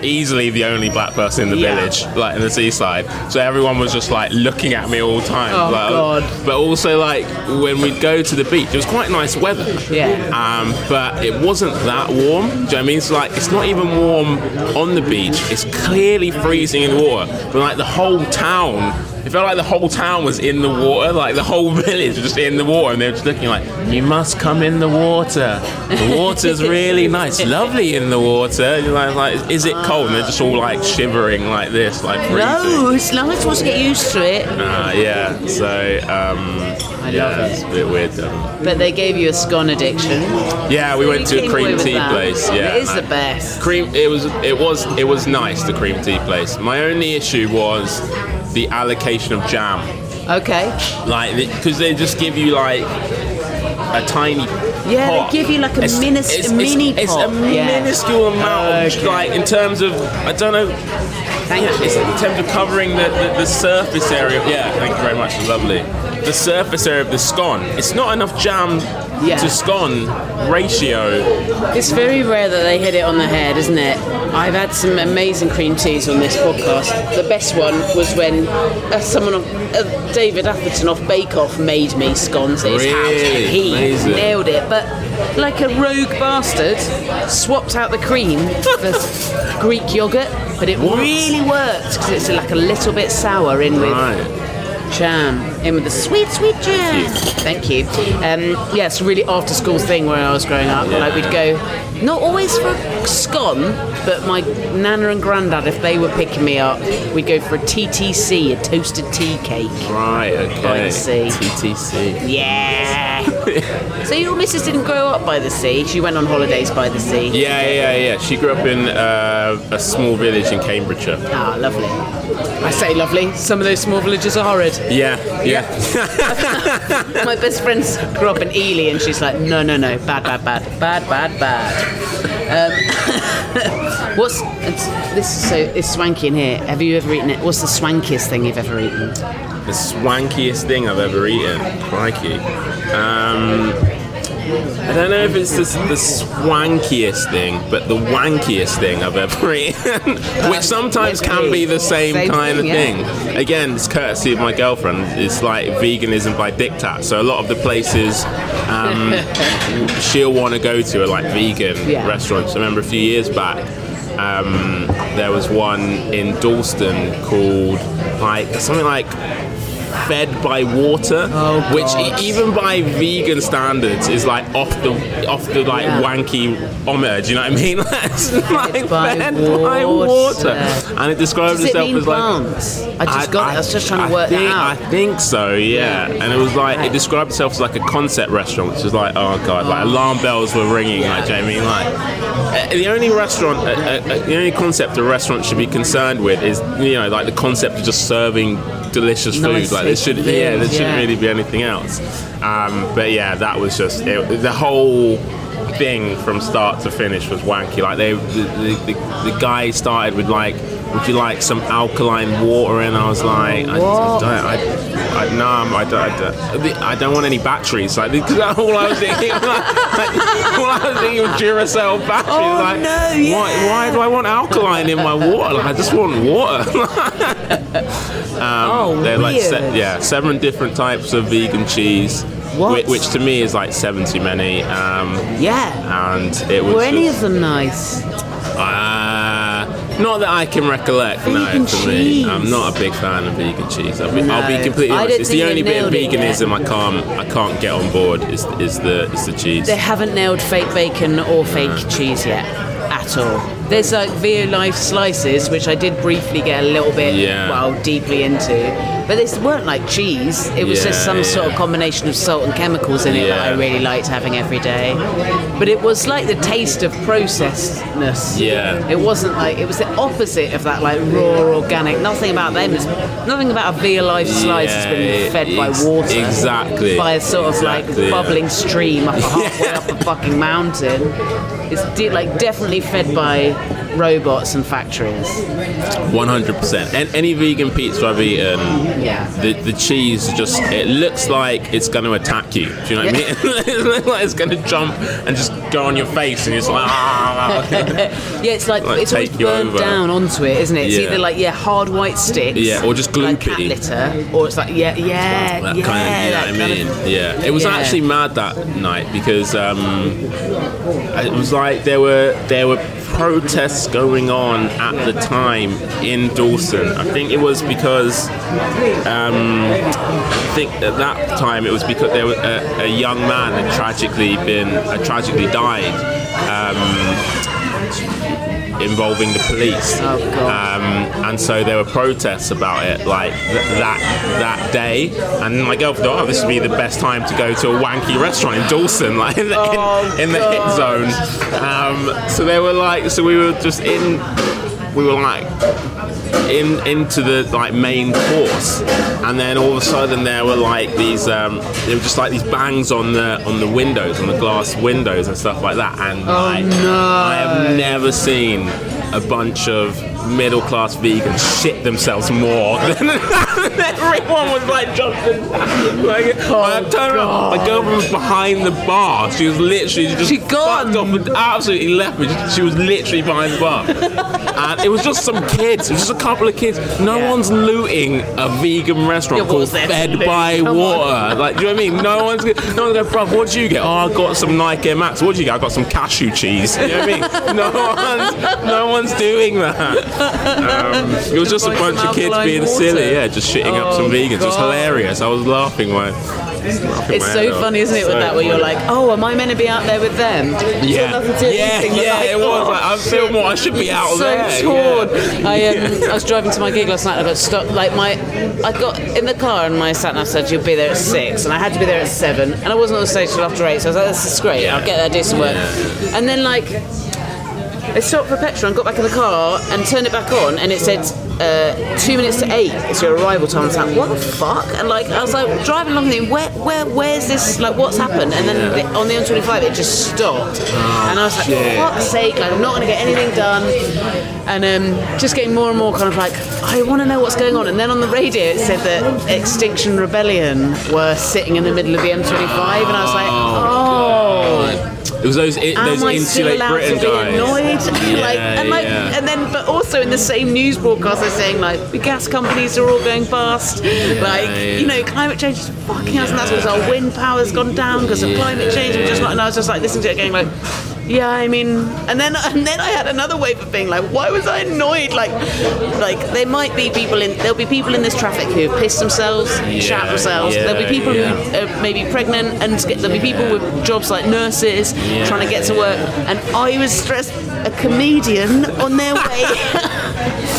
easily the only black person in the Yeah. village, like in the seaside. So everyone was just like looking at me all the time. Oh, like, God. But also like when we'd go to the beach, it was quite nice weather. Yeah. Um, but it wasn't that warm. Do you know what I mean? It's like it's not even warm on the beach. It's clearly freezing in the water. But like the whole town. It felt like the whole town was in the water, like the whole village was just in the water, and they were just looking like, "You must come in the water. The water's really nice, lovely in the water." You're like, like, is it cold? And they're just all like shivering like this, like freezing. No, it's nice once you get used to it. Uh, yeah. So um, I yeah, love it's a bit weird. Though. But they gave you a scone addiction. Yeah, we went to a cream tea that. place. Yeah, It is the best. Cream. It was. It was. It was nice. The cream tea place. My only issue was the allocation of jam. Okay. Like, because they just give you like a tiny. Yeah, they give you like a It's- minis- it's, a mini it's, it's pot. a Yeah. minuscule amount. Of, Okay. like in terms of, I don't know. Thank yeah, you. It's in terms of covering the, the, the surface area. Yeah, thank you very much. Lovely. The surface area of the scone. It's not enough jam Yeah. to scone ratio. It's very rare that they hit it on the head, isn't it? I've had some amazing cream teas on this podcast. The best one was when uh, someone, on, uh, David Atherton off Bake Off, made me scones at his house. Really? And he Amazing. nailed it. But like a rogue bastard, swapped out the cream for Greek yogurt. But it What? really worked because it's like a little bit sour in with Right. Jam in with the sweet, sweet jam. Thank you. Um, yeah, it's a really after school thing where I was growing up. Like we'd go, not always for a scone, but my nana and granddad, if they were picking me up, we'd go for a TTC, a toasted tea cake. Right, okay. By the sea. TTC. Yeah. so your missus didn't grow up by the sea. She went on holidays by the sea. Yeah, yeah, yeah. She grew up in uh, a small village in Cambridgeshire. Ah, lovely. I say lovely. Some of those small villages are horrid. Yeah, yeah. My best friend grew up in Ely, and she's like, no, no, no, bad, bad, bad, bad, bad, bad. Um, what's it's, this? is So it's swanky in here. Have you ever eaten it? What's the swankiest thing you've ever eaten? The swankiest thing I've ever eaten. Crikey. Um, I don't know if it's the, the swankiest thing, but the wankiest thing I've ever eaten, which sometimes can be the same, Same kind thing, of yeah. thing. Again, it's courtesy of my girlfriend. It's like veganism by diktat. So a lot of the places um, she'll want to go to are like vegan Yeah. restaurants. I remember a few years back. Um, there was one in Dalston called like something like fed by water, Oh, which even by vegan standards is like off the off the like Yeah. wanky omer. Do you know what I mean? It's like by fed by water. water, and it describes Does it itself mean as like. plants? I just got it. I was just trying to work think, that out. I think so, yeah. And it was like Right. it described itself as like a concept restaurant, which is like, oh god, like alarm bells were ringing. Like, do you know I mean? Like uh, the only restaurant, uh, uh, the only concept a restaurant should be concerned with is you know like the concept of just serving delicious food. Nice like there should, food, yeah, there shouldn't yeah. really be anything else. Um, but yeah, that was just it, the whole thing from start to finish was wanky. Like they, the, the, the, the guy started with like, would you like some alkaline water? And I was like, I, I don't, I, I, no, I'm- I don't, I don't, I don't want any batteries. Like, because all I was thinking, like, all I was thinking was Duracell batteries. Oh, like, no, yeah. why, why do I want alkaline in my water? Like, I just want water. oh, They're like se- yeah, seven different types of vegan cheese, What? Which, which to me is like seven too many. Um, Yeah. and it was Were any just, of them nice? uh, not that I can recollect. Vegan no, me, I'm not a big fan of vegan cheese. I'll be, I'll be No. completely honest. It's the only bit of nailed it yet. veganism I can't I can't get on board. Is is the is the cheese. They haven't nailed fake bacon or fake cheese yet. At all. There's like Violife slices, which I did briefly get a little bit, Yeah. well, deeply into. But they weren't like cheese. It was just Yeah, some sort of combination of salt and chemicals in it that I really liked having every day. But it was like the taste of processedness. Yeah. It wasn't like it was the opposite of that like raw organic. Nothing about them is nothing about a Violife slice has been Yeah, fed by water. exactly. By a sort of Exactly, like yeah. bubbling stream up a halfway up a fucking mountain. It's de- like definitely fed by robots and factories. One hundred percent. And any vegan pizza I've eaten, Yeah. The the cheese just it looks like it's going to attack you. Do you know what I mean? it looks like it's going to jump and just go on your face, and it's like ah. Yeah, it's like, Like, it's always burned over. down onto it, isn't it? It's Yeah. either like yeah, hard white sticks, Yeah, or just like cat gloopy. litter, or it's like yeah, yeah, that yeah, kind of, you know that what I kind mean? of- yeah. It was Yeah. actually mad that night because um, it was like there were there were protests going on at the time in Dalston. I think it was because um, I think at that time it was because there was a, a young man had tragically been uh, tragically died. Um, involving the police. Oh, um, and so there were protests about it like th- that that day. And my girlfriend thought oh this would be the best time to go to a wanky restaurant in Dalston like in the, Oh, in, in the hit zone. Um, so they were like so we were just in we were like in into the like main course and then all of a sudden there were like these um there were just like these bangs on the on the windows on the glass windows and stuff like that and like no. I have never seen a bunch of middle class vegans shit themselves more than everyone was like jumping like I oh, turned around. My girlfriend was behind the bar. She was literally just She gone. fucked off and absolutely left me. She was literally behind the bar. And it was just some kids. It was just a couple of kids. No Yeah. one's looting a vegan restaurant Yeah, called was there to Fed by Come on. Water. Like do you know what I mean? No one's gonna, no one's going bruv what did you get? Oh I got some Nike Air Max. What did you get? I got some cashew cheese. You know what I mean? No one's no one's doing that um, it was just a bunch of kids being water. silly yeah just shitting up some Oh, vegans it was hilarious I was laughing when It's so funny, isn't it, with that where you're like, oh, am I meant to be out there with them? yeah, So yeah, yeah, it was oh, like I feel more. I should be out so there. torn. yeah. I um, I was driving to my gig last night. I got stuck. Like my, I got in the car and my sat nav said you'll be there at six, and I had to be there at seven, and I wasn't on the stage till after eight. So I was like, this is great. I'll get there, do some work, and then like. I stopped for petrol and got back in the car and turned it back on, and it said uh, two minutes to eight is your arrival time. I was like, what the fuck? And like, I was like driving along, thinking, where, where, where's this? Like, what's happened? And then the, on the M25, it just stopped, and I was like, for fuck's sake! Like, I'm not going to get anything done, and um, just getting more and more kind of like, I want to know what's going on. And then on the radio, it said that Extinction Rebellion were sitting in the middle of the M25, and I was like, oh. It was those it, those Am I still insulate Britain to be guys. annoyed? like, Yeah, and like, yeah. and then, but also in the same news broadcast, they're saying like the gas companies are all going bust. like, yeah. you know, climate change is fucking us, and that's because our wind power's gone down because of climate change. And just not, and I was just like listening to it, going like. Yeah, I mean, and then and then I had another wave of being like, why was I annoyed? Like, like there might be people in there'll be people in this traffic who piss themselves, shat themselves. yeah, there'll be people yeah. who are maybe pregnant, and there'll be people with jobs like nurses trying to get to work. And I was stressed. A comedian on their way.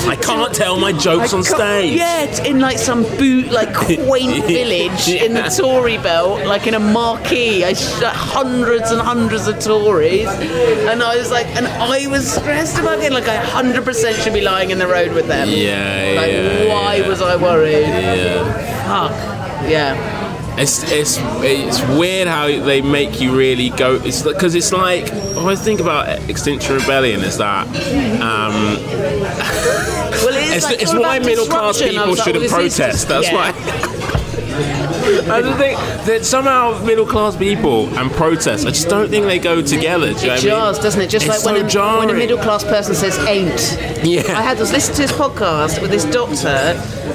I can't tell my jokes on stage. Yeah, it's in like some boot, like quaint village in the Tory belt, like in a marquee. I shot hundreds and hundreds of Tories, and I was like, and I was stressed about it. Like I hundred percent should be lying in the road with them. Yeah, Like, yeah, why yeah. was I worried? Yeah. Fuck. Yeah. It's it's it's weird how they make you really go. It's because it's like when I think about Extinction Rebellion is that um, Well, it is it's, like it's why middle class people like, shouldn't well, protest. That's yeah. why. I just think that somehow middle class people and protest, I just don't think they go together. Do you know It I mean? jars, doesn't it? Just It's like when, so a, when a middle class person says ain't. Yeah. I had to listen to this podcast with this doctor,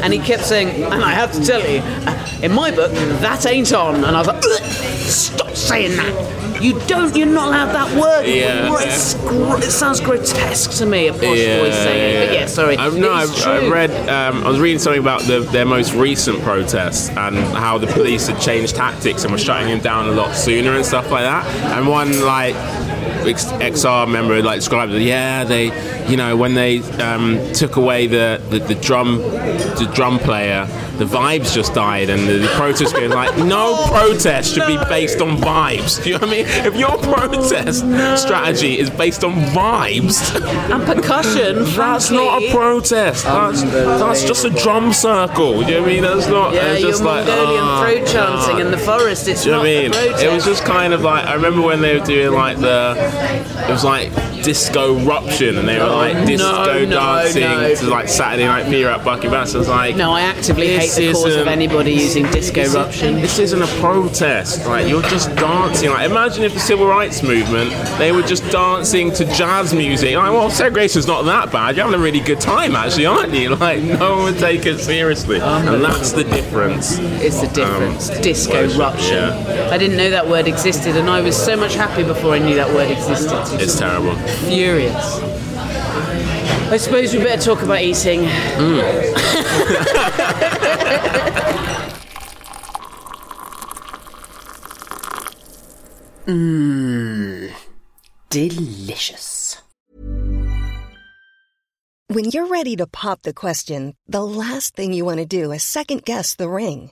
and he kept saying, and I have to tell you, uh, in my book, that ain't on. And I was like, stop saying that. You don't, you're not allowed that word. Yeah. Gr- it sounds grotesque to me, a posh voice saying it. But yeah, sorry. I've, no, I've, I true. read. Um, I was reading something about the, their most recent protests and how the police had changed tactics and were shutting them down a lot sooner and stuff like that. And one like XR member like described it. Yeah, they, you know, when they um, took away the, the, the drum, the drum player. the vibes just died, and the, the protest going like, no protest should be based on vibes. Do you know what I mean? If your protest strategy is based on vibes, And percussion. that's not a protest. That's, that's just a drum circle. Do you know what I mean? That's not. Yeah, it's your just like Mongolian oh, throat chanting God. in the forest. It's Do you know not what I a mean? protest. It was just kind of like I remember when they were doing like the it was like disco ruption and they were like disco no, dancing no. to like Saturday Night Fever at Bucky Bass. I was like, No, I actively hate the cause of anybody using disco this, eruption. This isn't a protest. Like you're just dancing. Like imagine if the civil rights movement they were just dancing to jazz music. Like, well, segregation's not that bad. You're having a really good time actually, aren't you? Like no one would take it seriously, and that's the difference. It's the difference. Um, disco eruption. yeah. I didn't know that word existed, and I was so much happy before I knew that word existed. It's terrible. furious. I suppose we better talk about eating. Mmm. Delicious. When you're ready to pop the question, the last thing you want to do is second guess the ring.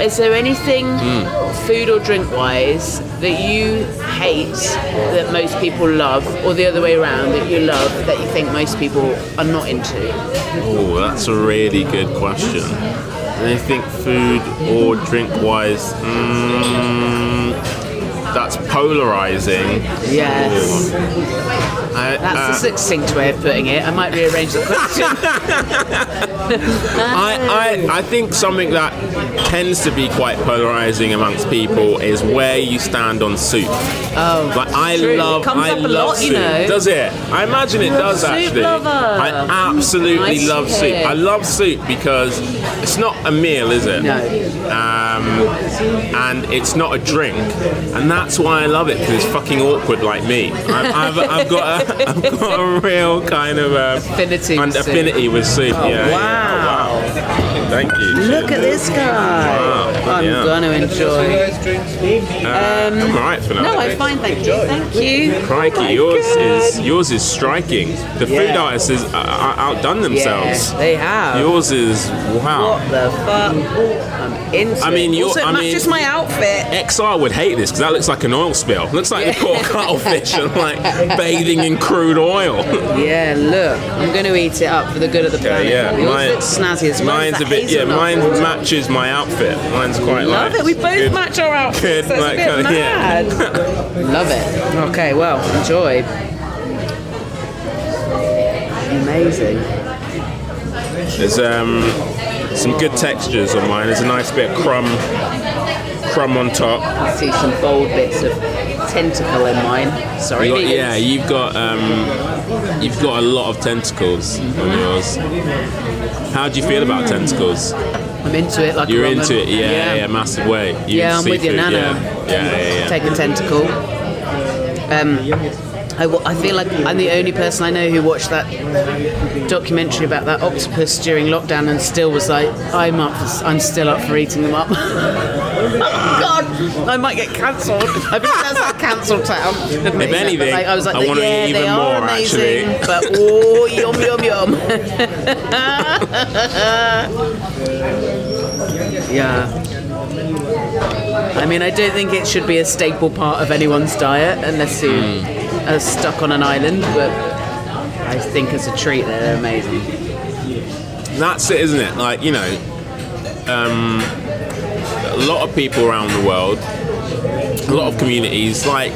Is there anything, Hmm. food or drink wise, that you hate that most people love, or the other way around, that you love that you think most people are not into? Oh, that's a really good question. Think food or drink wise, mm, that's polarizing. Yes. I, That's uh, a succinct way of putting it. I might rearrange the question. I, I, I think something that tends to be quite polarizing amongst people is where you stand on soup. Oh, Like I true. It love, comes I up a love lot, you soup. know. Does it? I imagine it does soup actually. lover. I absolutely Nice love soup. I love soup because it's not a meal, is it? No. Um, and it's not a drink, and that's why I love it because it's fucking awkward like me. I've, I've, I've got a, I've got a real kind of um, Affinity and with soup. affinity with soup. Oh, yeah, yeah. wow. wow. Thank you. Look at this guy. Wow, I'm yeah. going to enjoy. Uh, I'm alright for now. No, I'm fine, thank you. Thank you. Crikey, yours is yours is striking. The food artists is, uh, uh, outdone themselves. Yes, they have. Yours is wow. What the fuck? I'm into I mean, it. you're- Also, it I mean- matches my outfit. XR would hate this because that looks like an oil spill. Looks like the poor cuttlefish are like bathing in crude oil. Yeah, look. I'm going to eat it up for the good of the planet. yeah, Yours mine- looks snazzy as well. Mine's a bit yeah. Mine water. matches my outfit. Mine's quite Love like it. We both good- match our outfits. good, That's like, a bit kinda- yeah. Love it. Okay, well, enjoy. Amazing. There's um some good textures on mine. There's a nice bit of crumb crumb on top. I see some bold bits of tentacle in mine. Sorry, You got- yeah, you've got um, you've got a lot of tentacles on yours. How do you feel about tentacles? I'm into it like You're into it, yeah, yeah, yeah, massive way. You Yeah, I'm with you, seafood, Nana. Yeah, yeah, yeah. yeah. Take a tentacle. Um, I, I feel like I'm the only person I know who watched that documentary about that octopus during lockdown and still was like, I'm up, for, I'm still up for eating them up. oh God, I might get cancelled. I think that's like cancel town. but, anything, like, I was like, I wanna yeah, eat even more, amazing, actually. but oh, yum yum yum. yeah. I mean, I don't think it should be a staple part of anyone's diet unless you hmm. Are stuck on an island, but I think as a treat they're amazing. That's it, isn't it? Like you know, um, a lot of people around the world, a lot of communities, like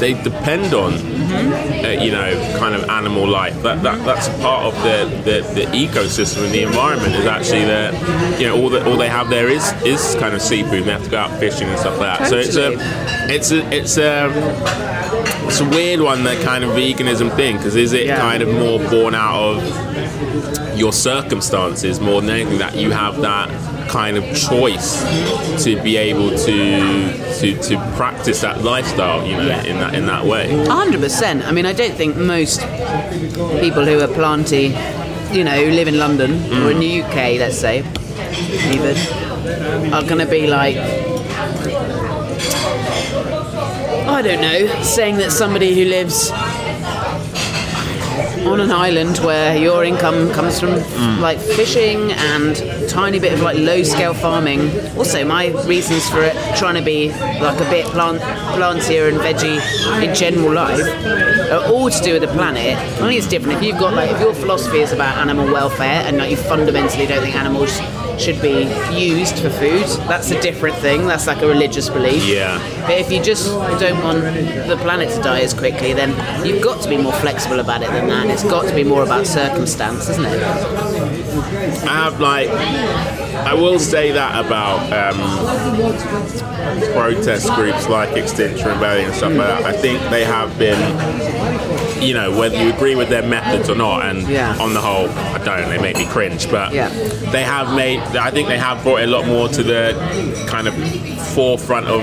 they depend on, uh, you know, kind of animal life. That, that that's a part of the, the, the ecosystem and the environment. Is actually that you know all that all they have there is is kind of seafood. And They have to go out fishing and stuff like that. So it's a it's a it's a it's a weird one that kind of veganism thing because is it Yeah. kind of more born out of your circumstances more than anything that you have that kind of choice to be able to to, to practice that lifestyle you know Yeah. in that in that way 100%. I mean, I don't think most people who are planty, you know, who live in London or in the UK, let's say, even, are going to be like, I don't know, saying that somebody who lives on an island where your income comes from mm. like fishing and tiny bit of like low scale farming. Also, my reasons for it trying to be like a bit plant plantier and veggie in general life are all to do with the planet. I think it's different if you've got like if your philosophy is about animal welfare and like you fundamentally don't think animals should be used for food. That's a different thing. That's like a religious belief. Yeah. But if you just don't want the planet to die as quickly, then you've got to be more flexible about it than that. It's got to be more about circumstance, isn't it? I have like I will say that about um, protest groups like Extinction Rebellion and stuff like that. I think they have been, you know, whether you agree with their methods or not, and Yeah. on the whole, I don't. They make me cringe, but Yeah. they have made. I think they have brought a lot more to the kind of forefront of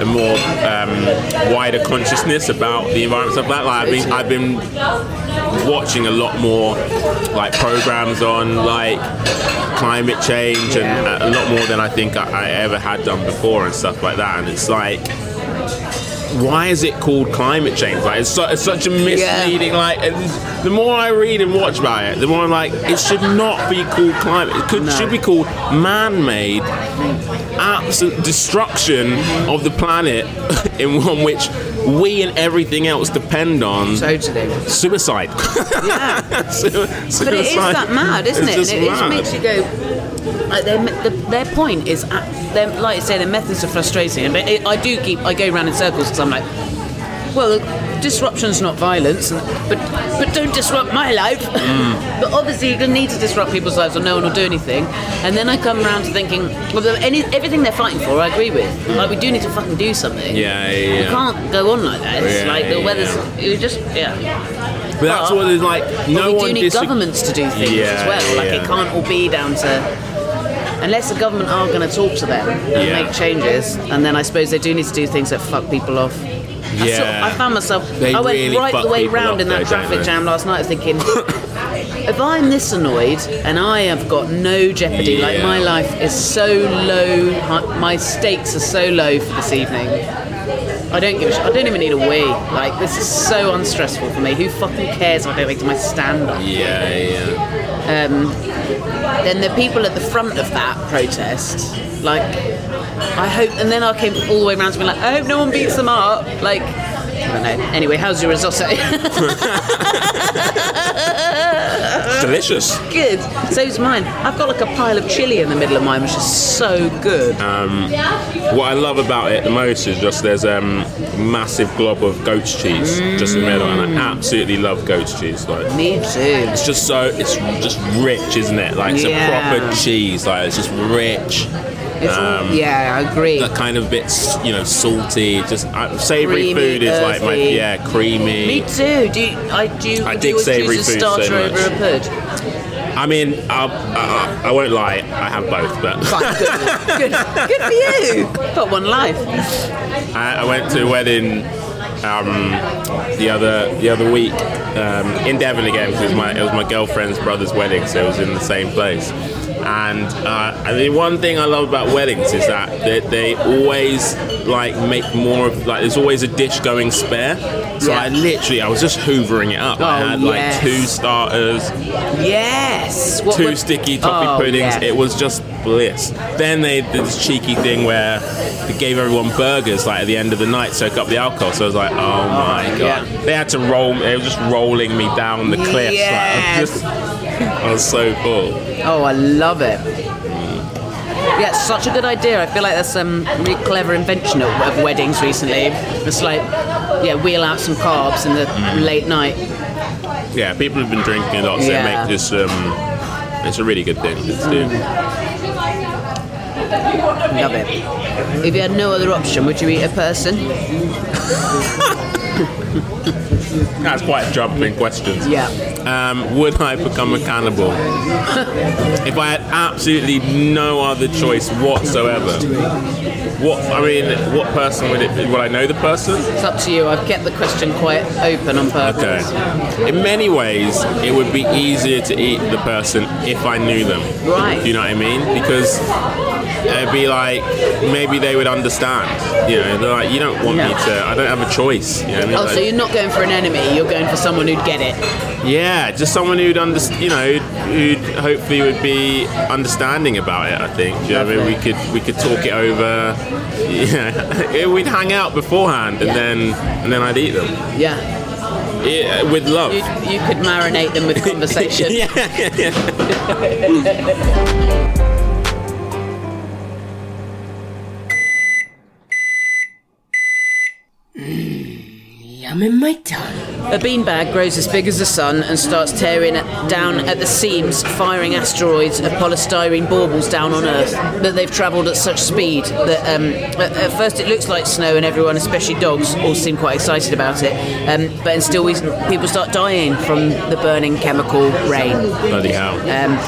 a more um, wider consciousness about the environment stuff like that. Like I've been, I've been watching a lot more like programs on like climate change and uh, a lot more than I think I, I ever had done before and stuff like that. And it's like, why is it called climate change? Like it's, su- it's such a misleading. Like the more I read and watch about it, the more I'm like, it should not be called climate. It could, should be called man-made absolute destruction of the planet in one which we and everything else depend on. Totally. Suicide. Yeah. Su- But it is that mad, isn't It's it? just And it, it mad. makes you go. Like their, the, their point is, at, their, like I say, their methods are frustrating. But I do keep, I go round in circles because I'm like, well, disruption's not violence, but but don't disrupt my life. Mm. but obviously, you're going to need to disrupt people's lives, or no one will do anything. And then I come around to thinking, well, any, everything they're fighting for, I agree with. Like we do need to fucking do something. Yeah, yeah, You yeah. can't go on like that. It's Yeah, like the weather's. You just yeah. But that's what it's like. No but we one do need governments to do things Yeah, as well. Like yeah. it can't all be down to. Unless the government are going to talk to them and Yeah. make changes, and then I suppose they do need to do things that fuck people off. I, sort- Yeah. I found myself. They I went really right the way round in that traffic jam last night, thinking, if I'm this annoyed and I have got no jeopardy, like my life is so low, my stakes are so low for this evening. I don't give a shit. I don't even need a wee. Like this is so unstressful for me. Who fucking cares? if I don't make to my stand up Yeah, yeah. um, then the people at the front of that protest, like, I hope, and then I came all the way around to be like, I hope no one beats them up. Like, I don't know. Anyway, how's your risotto? Delicious. good. So's mine. I've got like a pile of chili in the middle of mine, which is so good. What I love about it the most is just there's um massive glob of goat's cheese just in the middle, and I absolutely love goat's cheese. Like Me too. it's just so it's just rich, isn't it? Like it's Yeah. a proper cheese. Like it's just rich. It's Um, yeah, I agree. That kind of bit, you know, salty. Just uh, savory Creamy, food is like my earthy. yeah, creamy. Me too. Do you, I do? You, I do dig savoury choose a food so much. over a pud? I mean, I'll, I, I, I won't lie, I have both, but good, good, good for you. Got one life. I, I went to a wedding um, the other the other week um, in Devon again because it was my it was my girlfriend's brother's wedding, so it was in the same place. And uh, and the one thing I love about weddings is that they, they always like make more of like there's always a dish going spare. So Yeah. I literally I was just hoovering it up. I Oh, had like yes. two starters, Yes. What two sticky toffee Oh, puddings. yeah. It was just bliss. Then they did this cheeky thing where they gave everyone burgers like at the end of the night, soak up the alcohol. So I was like, oh my god! yeah. They had to roll. They were just rolling me down the cliffs. Like, Yes. just, I was so full. Oh, I love it. Yeah, it's such a good idea. I feel like there's some really clever invention of, of weddings recently. It's like, yeah, wheel out some carbs in the Mm. late night. Yeah, people have been drinking a lot, so Yeah. it makes this. Um, it's a really good thing to do. Love it. If you had no other option, would you eat a person? That's quite a jumping questions. Yeah. Um, would I become a cannibal if I had absolutely no other choice whatsoever? What I mean, what person would it be? Would I know the person? It's up to you. I've kept the question quite open on purpose. Okay. In many ways, it would be easier to eat the person if I knew them. Right. Do you know what I mean? Because it'd be like maybe they would understand. You know, they're like, you don't want me to. I don't have a choice. You know I mean? Oh, Like- so you're not going for an enemy, you're going for someone who'd get it. Yeah, just someone who'd understand, you know, who'd, who'd hopefully would be understanding about it. I think. Do you know I mean? We could we could talk it over. Yeah, we'd hang out beforehand, and Yeah. then and then I'd eat them Yeah. yeah, with love. You, you could marinate them with conversation. yeah, Yum in my tongue. A beanbag grows as big as the sun and starts tearing down at the seams, firing asteroids of polystyrene baubles down on Earth. That they've travelled at such speed that um, at, at first it looks like snow, and everyone, especially dogs, all seem quite excited about it. Um, but in still, reason, people start dying from the burning chemical rain. bloody hell. Um,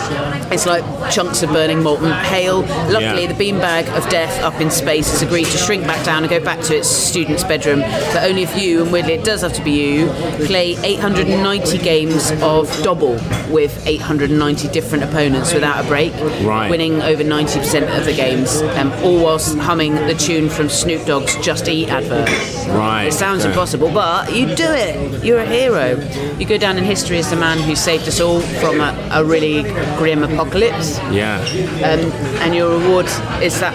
it's like chunks of burning molten hail. Luckily, Yeah. the beanbag of death up in space has agreed to shrink back down and go back to its student's bedroom. But only if you, and weirdly it does have to be you, play 890 games of double with 890 different opponents without a break, Right. winning over 90% of the games, um, all whilst humming the tune from Snoop Dogg's Just Eat advert. Right. It sounds okay. impossible, but you do it. You're a hero. You go down in history as the man who saved us all from a, a really grim apocalypse. Yeah. Um, and your reward is that,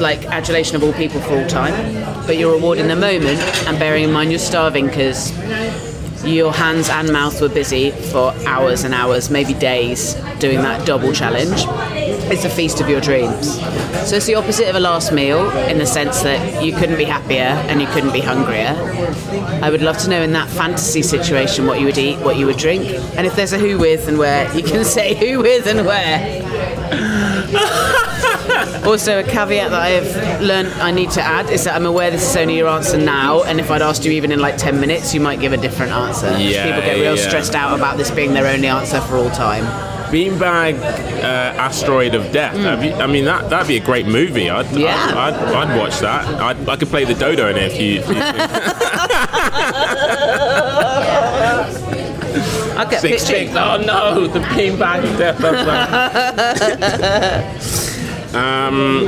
like, adulation of all people for all time. But your reward in the moment, and bearing in mind you're starving because your hands and mouth were busy for hours and hours, maybe days, doing that double challenge. It's a feast of your dreams. So it's the opposite of a last meal in the sense that you couldn't be happier and you couldn't be hungrier. I would love to know in that fantasy situation what you would eat, what you would drink, and if there's a who with and where, you can say who with and where. Also, a caveat that I have learned I need to add is that I'm aware this is only your answer now, and if I'd asked you even in like 10 minutes, you might give a different answer. Yeah, People get real yeah. stressed out about this being their only answer for all time. Beanbag uh, Asteroid of Death. That'd be, I mean, that that'd be a great movie. I'd. Yeah. I'd, I'd, I'd watch that. I'd, I could play the dodo in it if you. If you get six. Oh no, the beanbag of death. Um,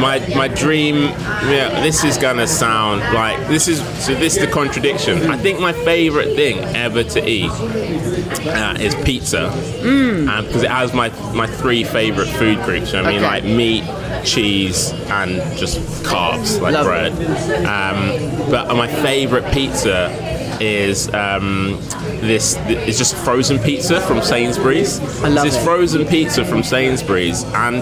my my dream. Yeah, this is gonna sound like this is so. This is the contradiction. I think my favorite thing ever to eat uh, is pizza, because it has my my three favorite food groups. You know I mean, Okay. like meat, cheese, and just carbs like Love bread. Um, but my favorite pizza is um, this. It's just frozen pizza from Sainsbury's. I love it's this it. frozen pizza from Sainsbury's, and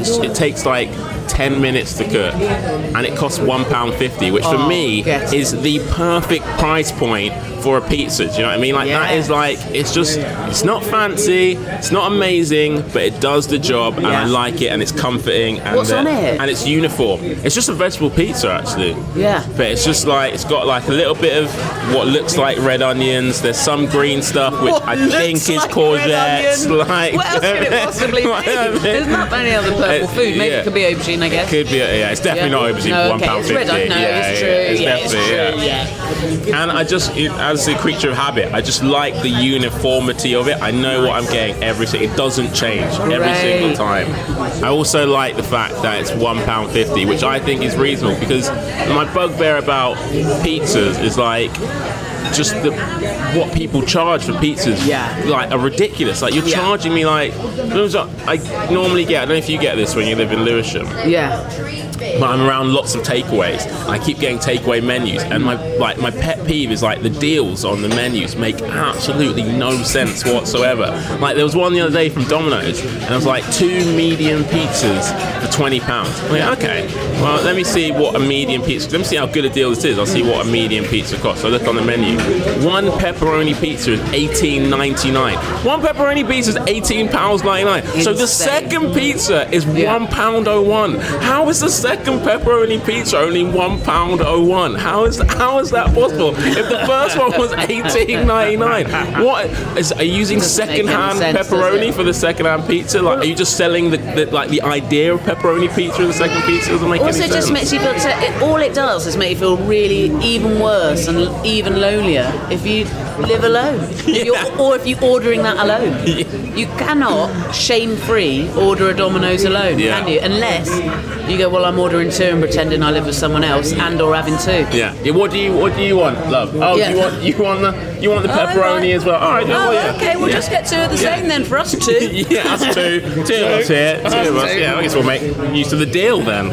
it's, it takes like. 10 minutes to cook and it costs £1.50 which for Oh, me is the perfect price point for a pizza do you know what I mean like that Yeah. is like it's just it's not fancy it's not amazing but it does the job and I like it and it's comforting and, What's uh, on it? and it's uniform it's just a vegetable pizza actually Yeah. but it's just like it's got like a little bit of what looks like red onions. There's some green stuff which What I think is like courgettes. Like What else could it possibly be? There's not many other purple Uh, food. Maybe yeah. it could be aubergine, I guess. Could be, yeah. It's definitely Yeah. not aubergine No, okay, pound it's fifty. red. No, yeah, it's true. it's Yeah, it's definitely, true. yeah. And I just, it- as a creature of habit, I just like the uniformity of it. I know what I'm getting every single. It doesn't change every Right. single time. I also like the fact that it's one pound fifty, which I think is reasonable because my bugbear about pizzas is like just the what people charge for pizzas Yeah. like are ridiculous like you're Yeah. charging me like I normally get I don't know if you get this when you live in Lewisham Yeah. But I'm around lots of takeaways. I keep getting takeaway menus, and my like my pet peeve is like the deals on the menus make absolutely no sense whatsoever. Like there was one the other day from Domino's, and it was like two medium pizzas twenty pounds. Like, okay, well let me see what a medium pizza. Let me see how good a deal this is. I'll see what a medium pizza costs. So I look on the menu. One pepperoni pizza is eighteen ninety nine. One pepperoni pizza is eighteen pounds ninety nine. So the second pizza is Yeah. one pound oh one. How is the second pepperoni pizza only one pound oh one? How is how is that possible? If the first one was eighteen ninety nine, what is are you using second hand sense, pepperoni for the second hand pizza? Like, are you just selling the, the like the idea of pepperoni pizza in the second pizza? Doesn't make Also, any it just makes you feel. It, all it does is make you feel really even worse and even lonelier if you live alone, if you're, or if you're ordering that alone. You cannot shame-free order a Domino's alone, Yeah. can you? Unless you go, well, I'm ordering two and pretending I live with someone else, and/or having two. yeah. yeah. What do you What do you want, love? Oh, Yeah. you want you want the you want the Oh, pepperoni right. as well? All right. Oh, well, yeah. okay. We'll Yeah. just get two of the Yeah. same then for us two. yeah, us two. Two of us here. Two of us. Yeah, I guess we'll make use of the deal then.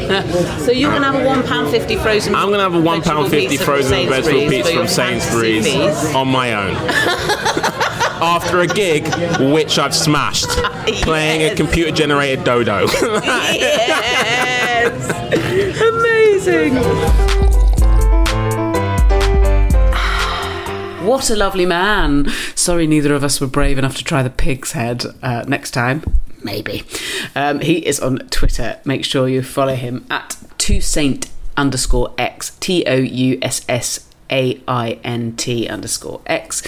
so you're gonna have a one pound fifty frozen. I'm gonna have a one pound fifty frozen vegetable pizza from Sainsbury's on my own. After a gig, which I've smashed, playing a computer generated dodo. Yes! Amazing! What a lovely man. Sorry, neither of us were brave enough to try the pig's head uh, next time. Maybe. Um, he is on Twitter. Make sure you follow him at Toussaint underscore X. T O U S S A I N T underscore X.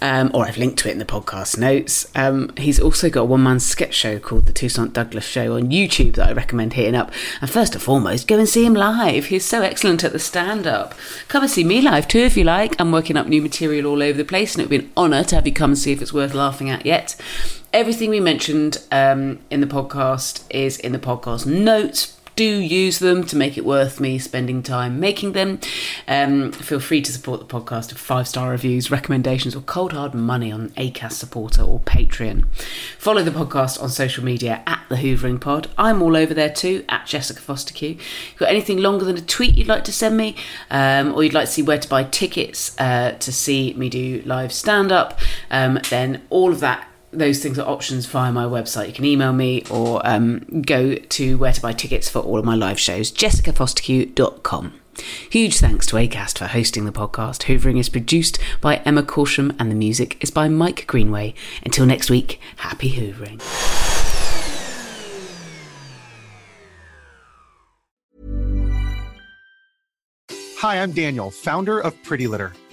Um, or I've linked to it in the podcast notes. Um, he's also got a one man sketch show called The Toussaint Douglas Show on YouTube that I recommend hitting up. And first and foremost, go and see him live. He's so excellent at the stand up. Come and see me live too if you like. I'm working up new material all over the place and it would be an honour to have you come and see if it's worth laughing at yet. Everything we mentioned um, in the podcast is in the podcast notes do use them to make it worth me spending time making them. Um, feel free to support the podcast with five star reviews, recommendations, or cold hard money on ACAST supporter or Patreon. Follow the podcast on social media at the Hoovering Pod. I'm all over there too at Jessica Fostekew. If you've got anything longer than a tweet you'd like to send me, um, or you'd like to see where to buy tickets uh, to see me do live stand up, um, then all of that those things are options via my website. You can email me or um, go to where to buy tickets for all of my live shows, jessicafostekew.com. Huge thanks to ACAST for hosting the podcast. Hoovering is produced by Emma Corsham and the music is by Mike Greenway. Until next week, happy hoovering. Hi, I'm Daniel, founder of Pretty Litter.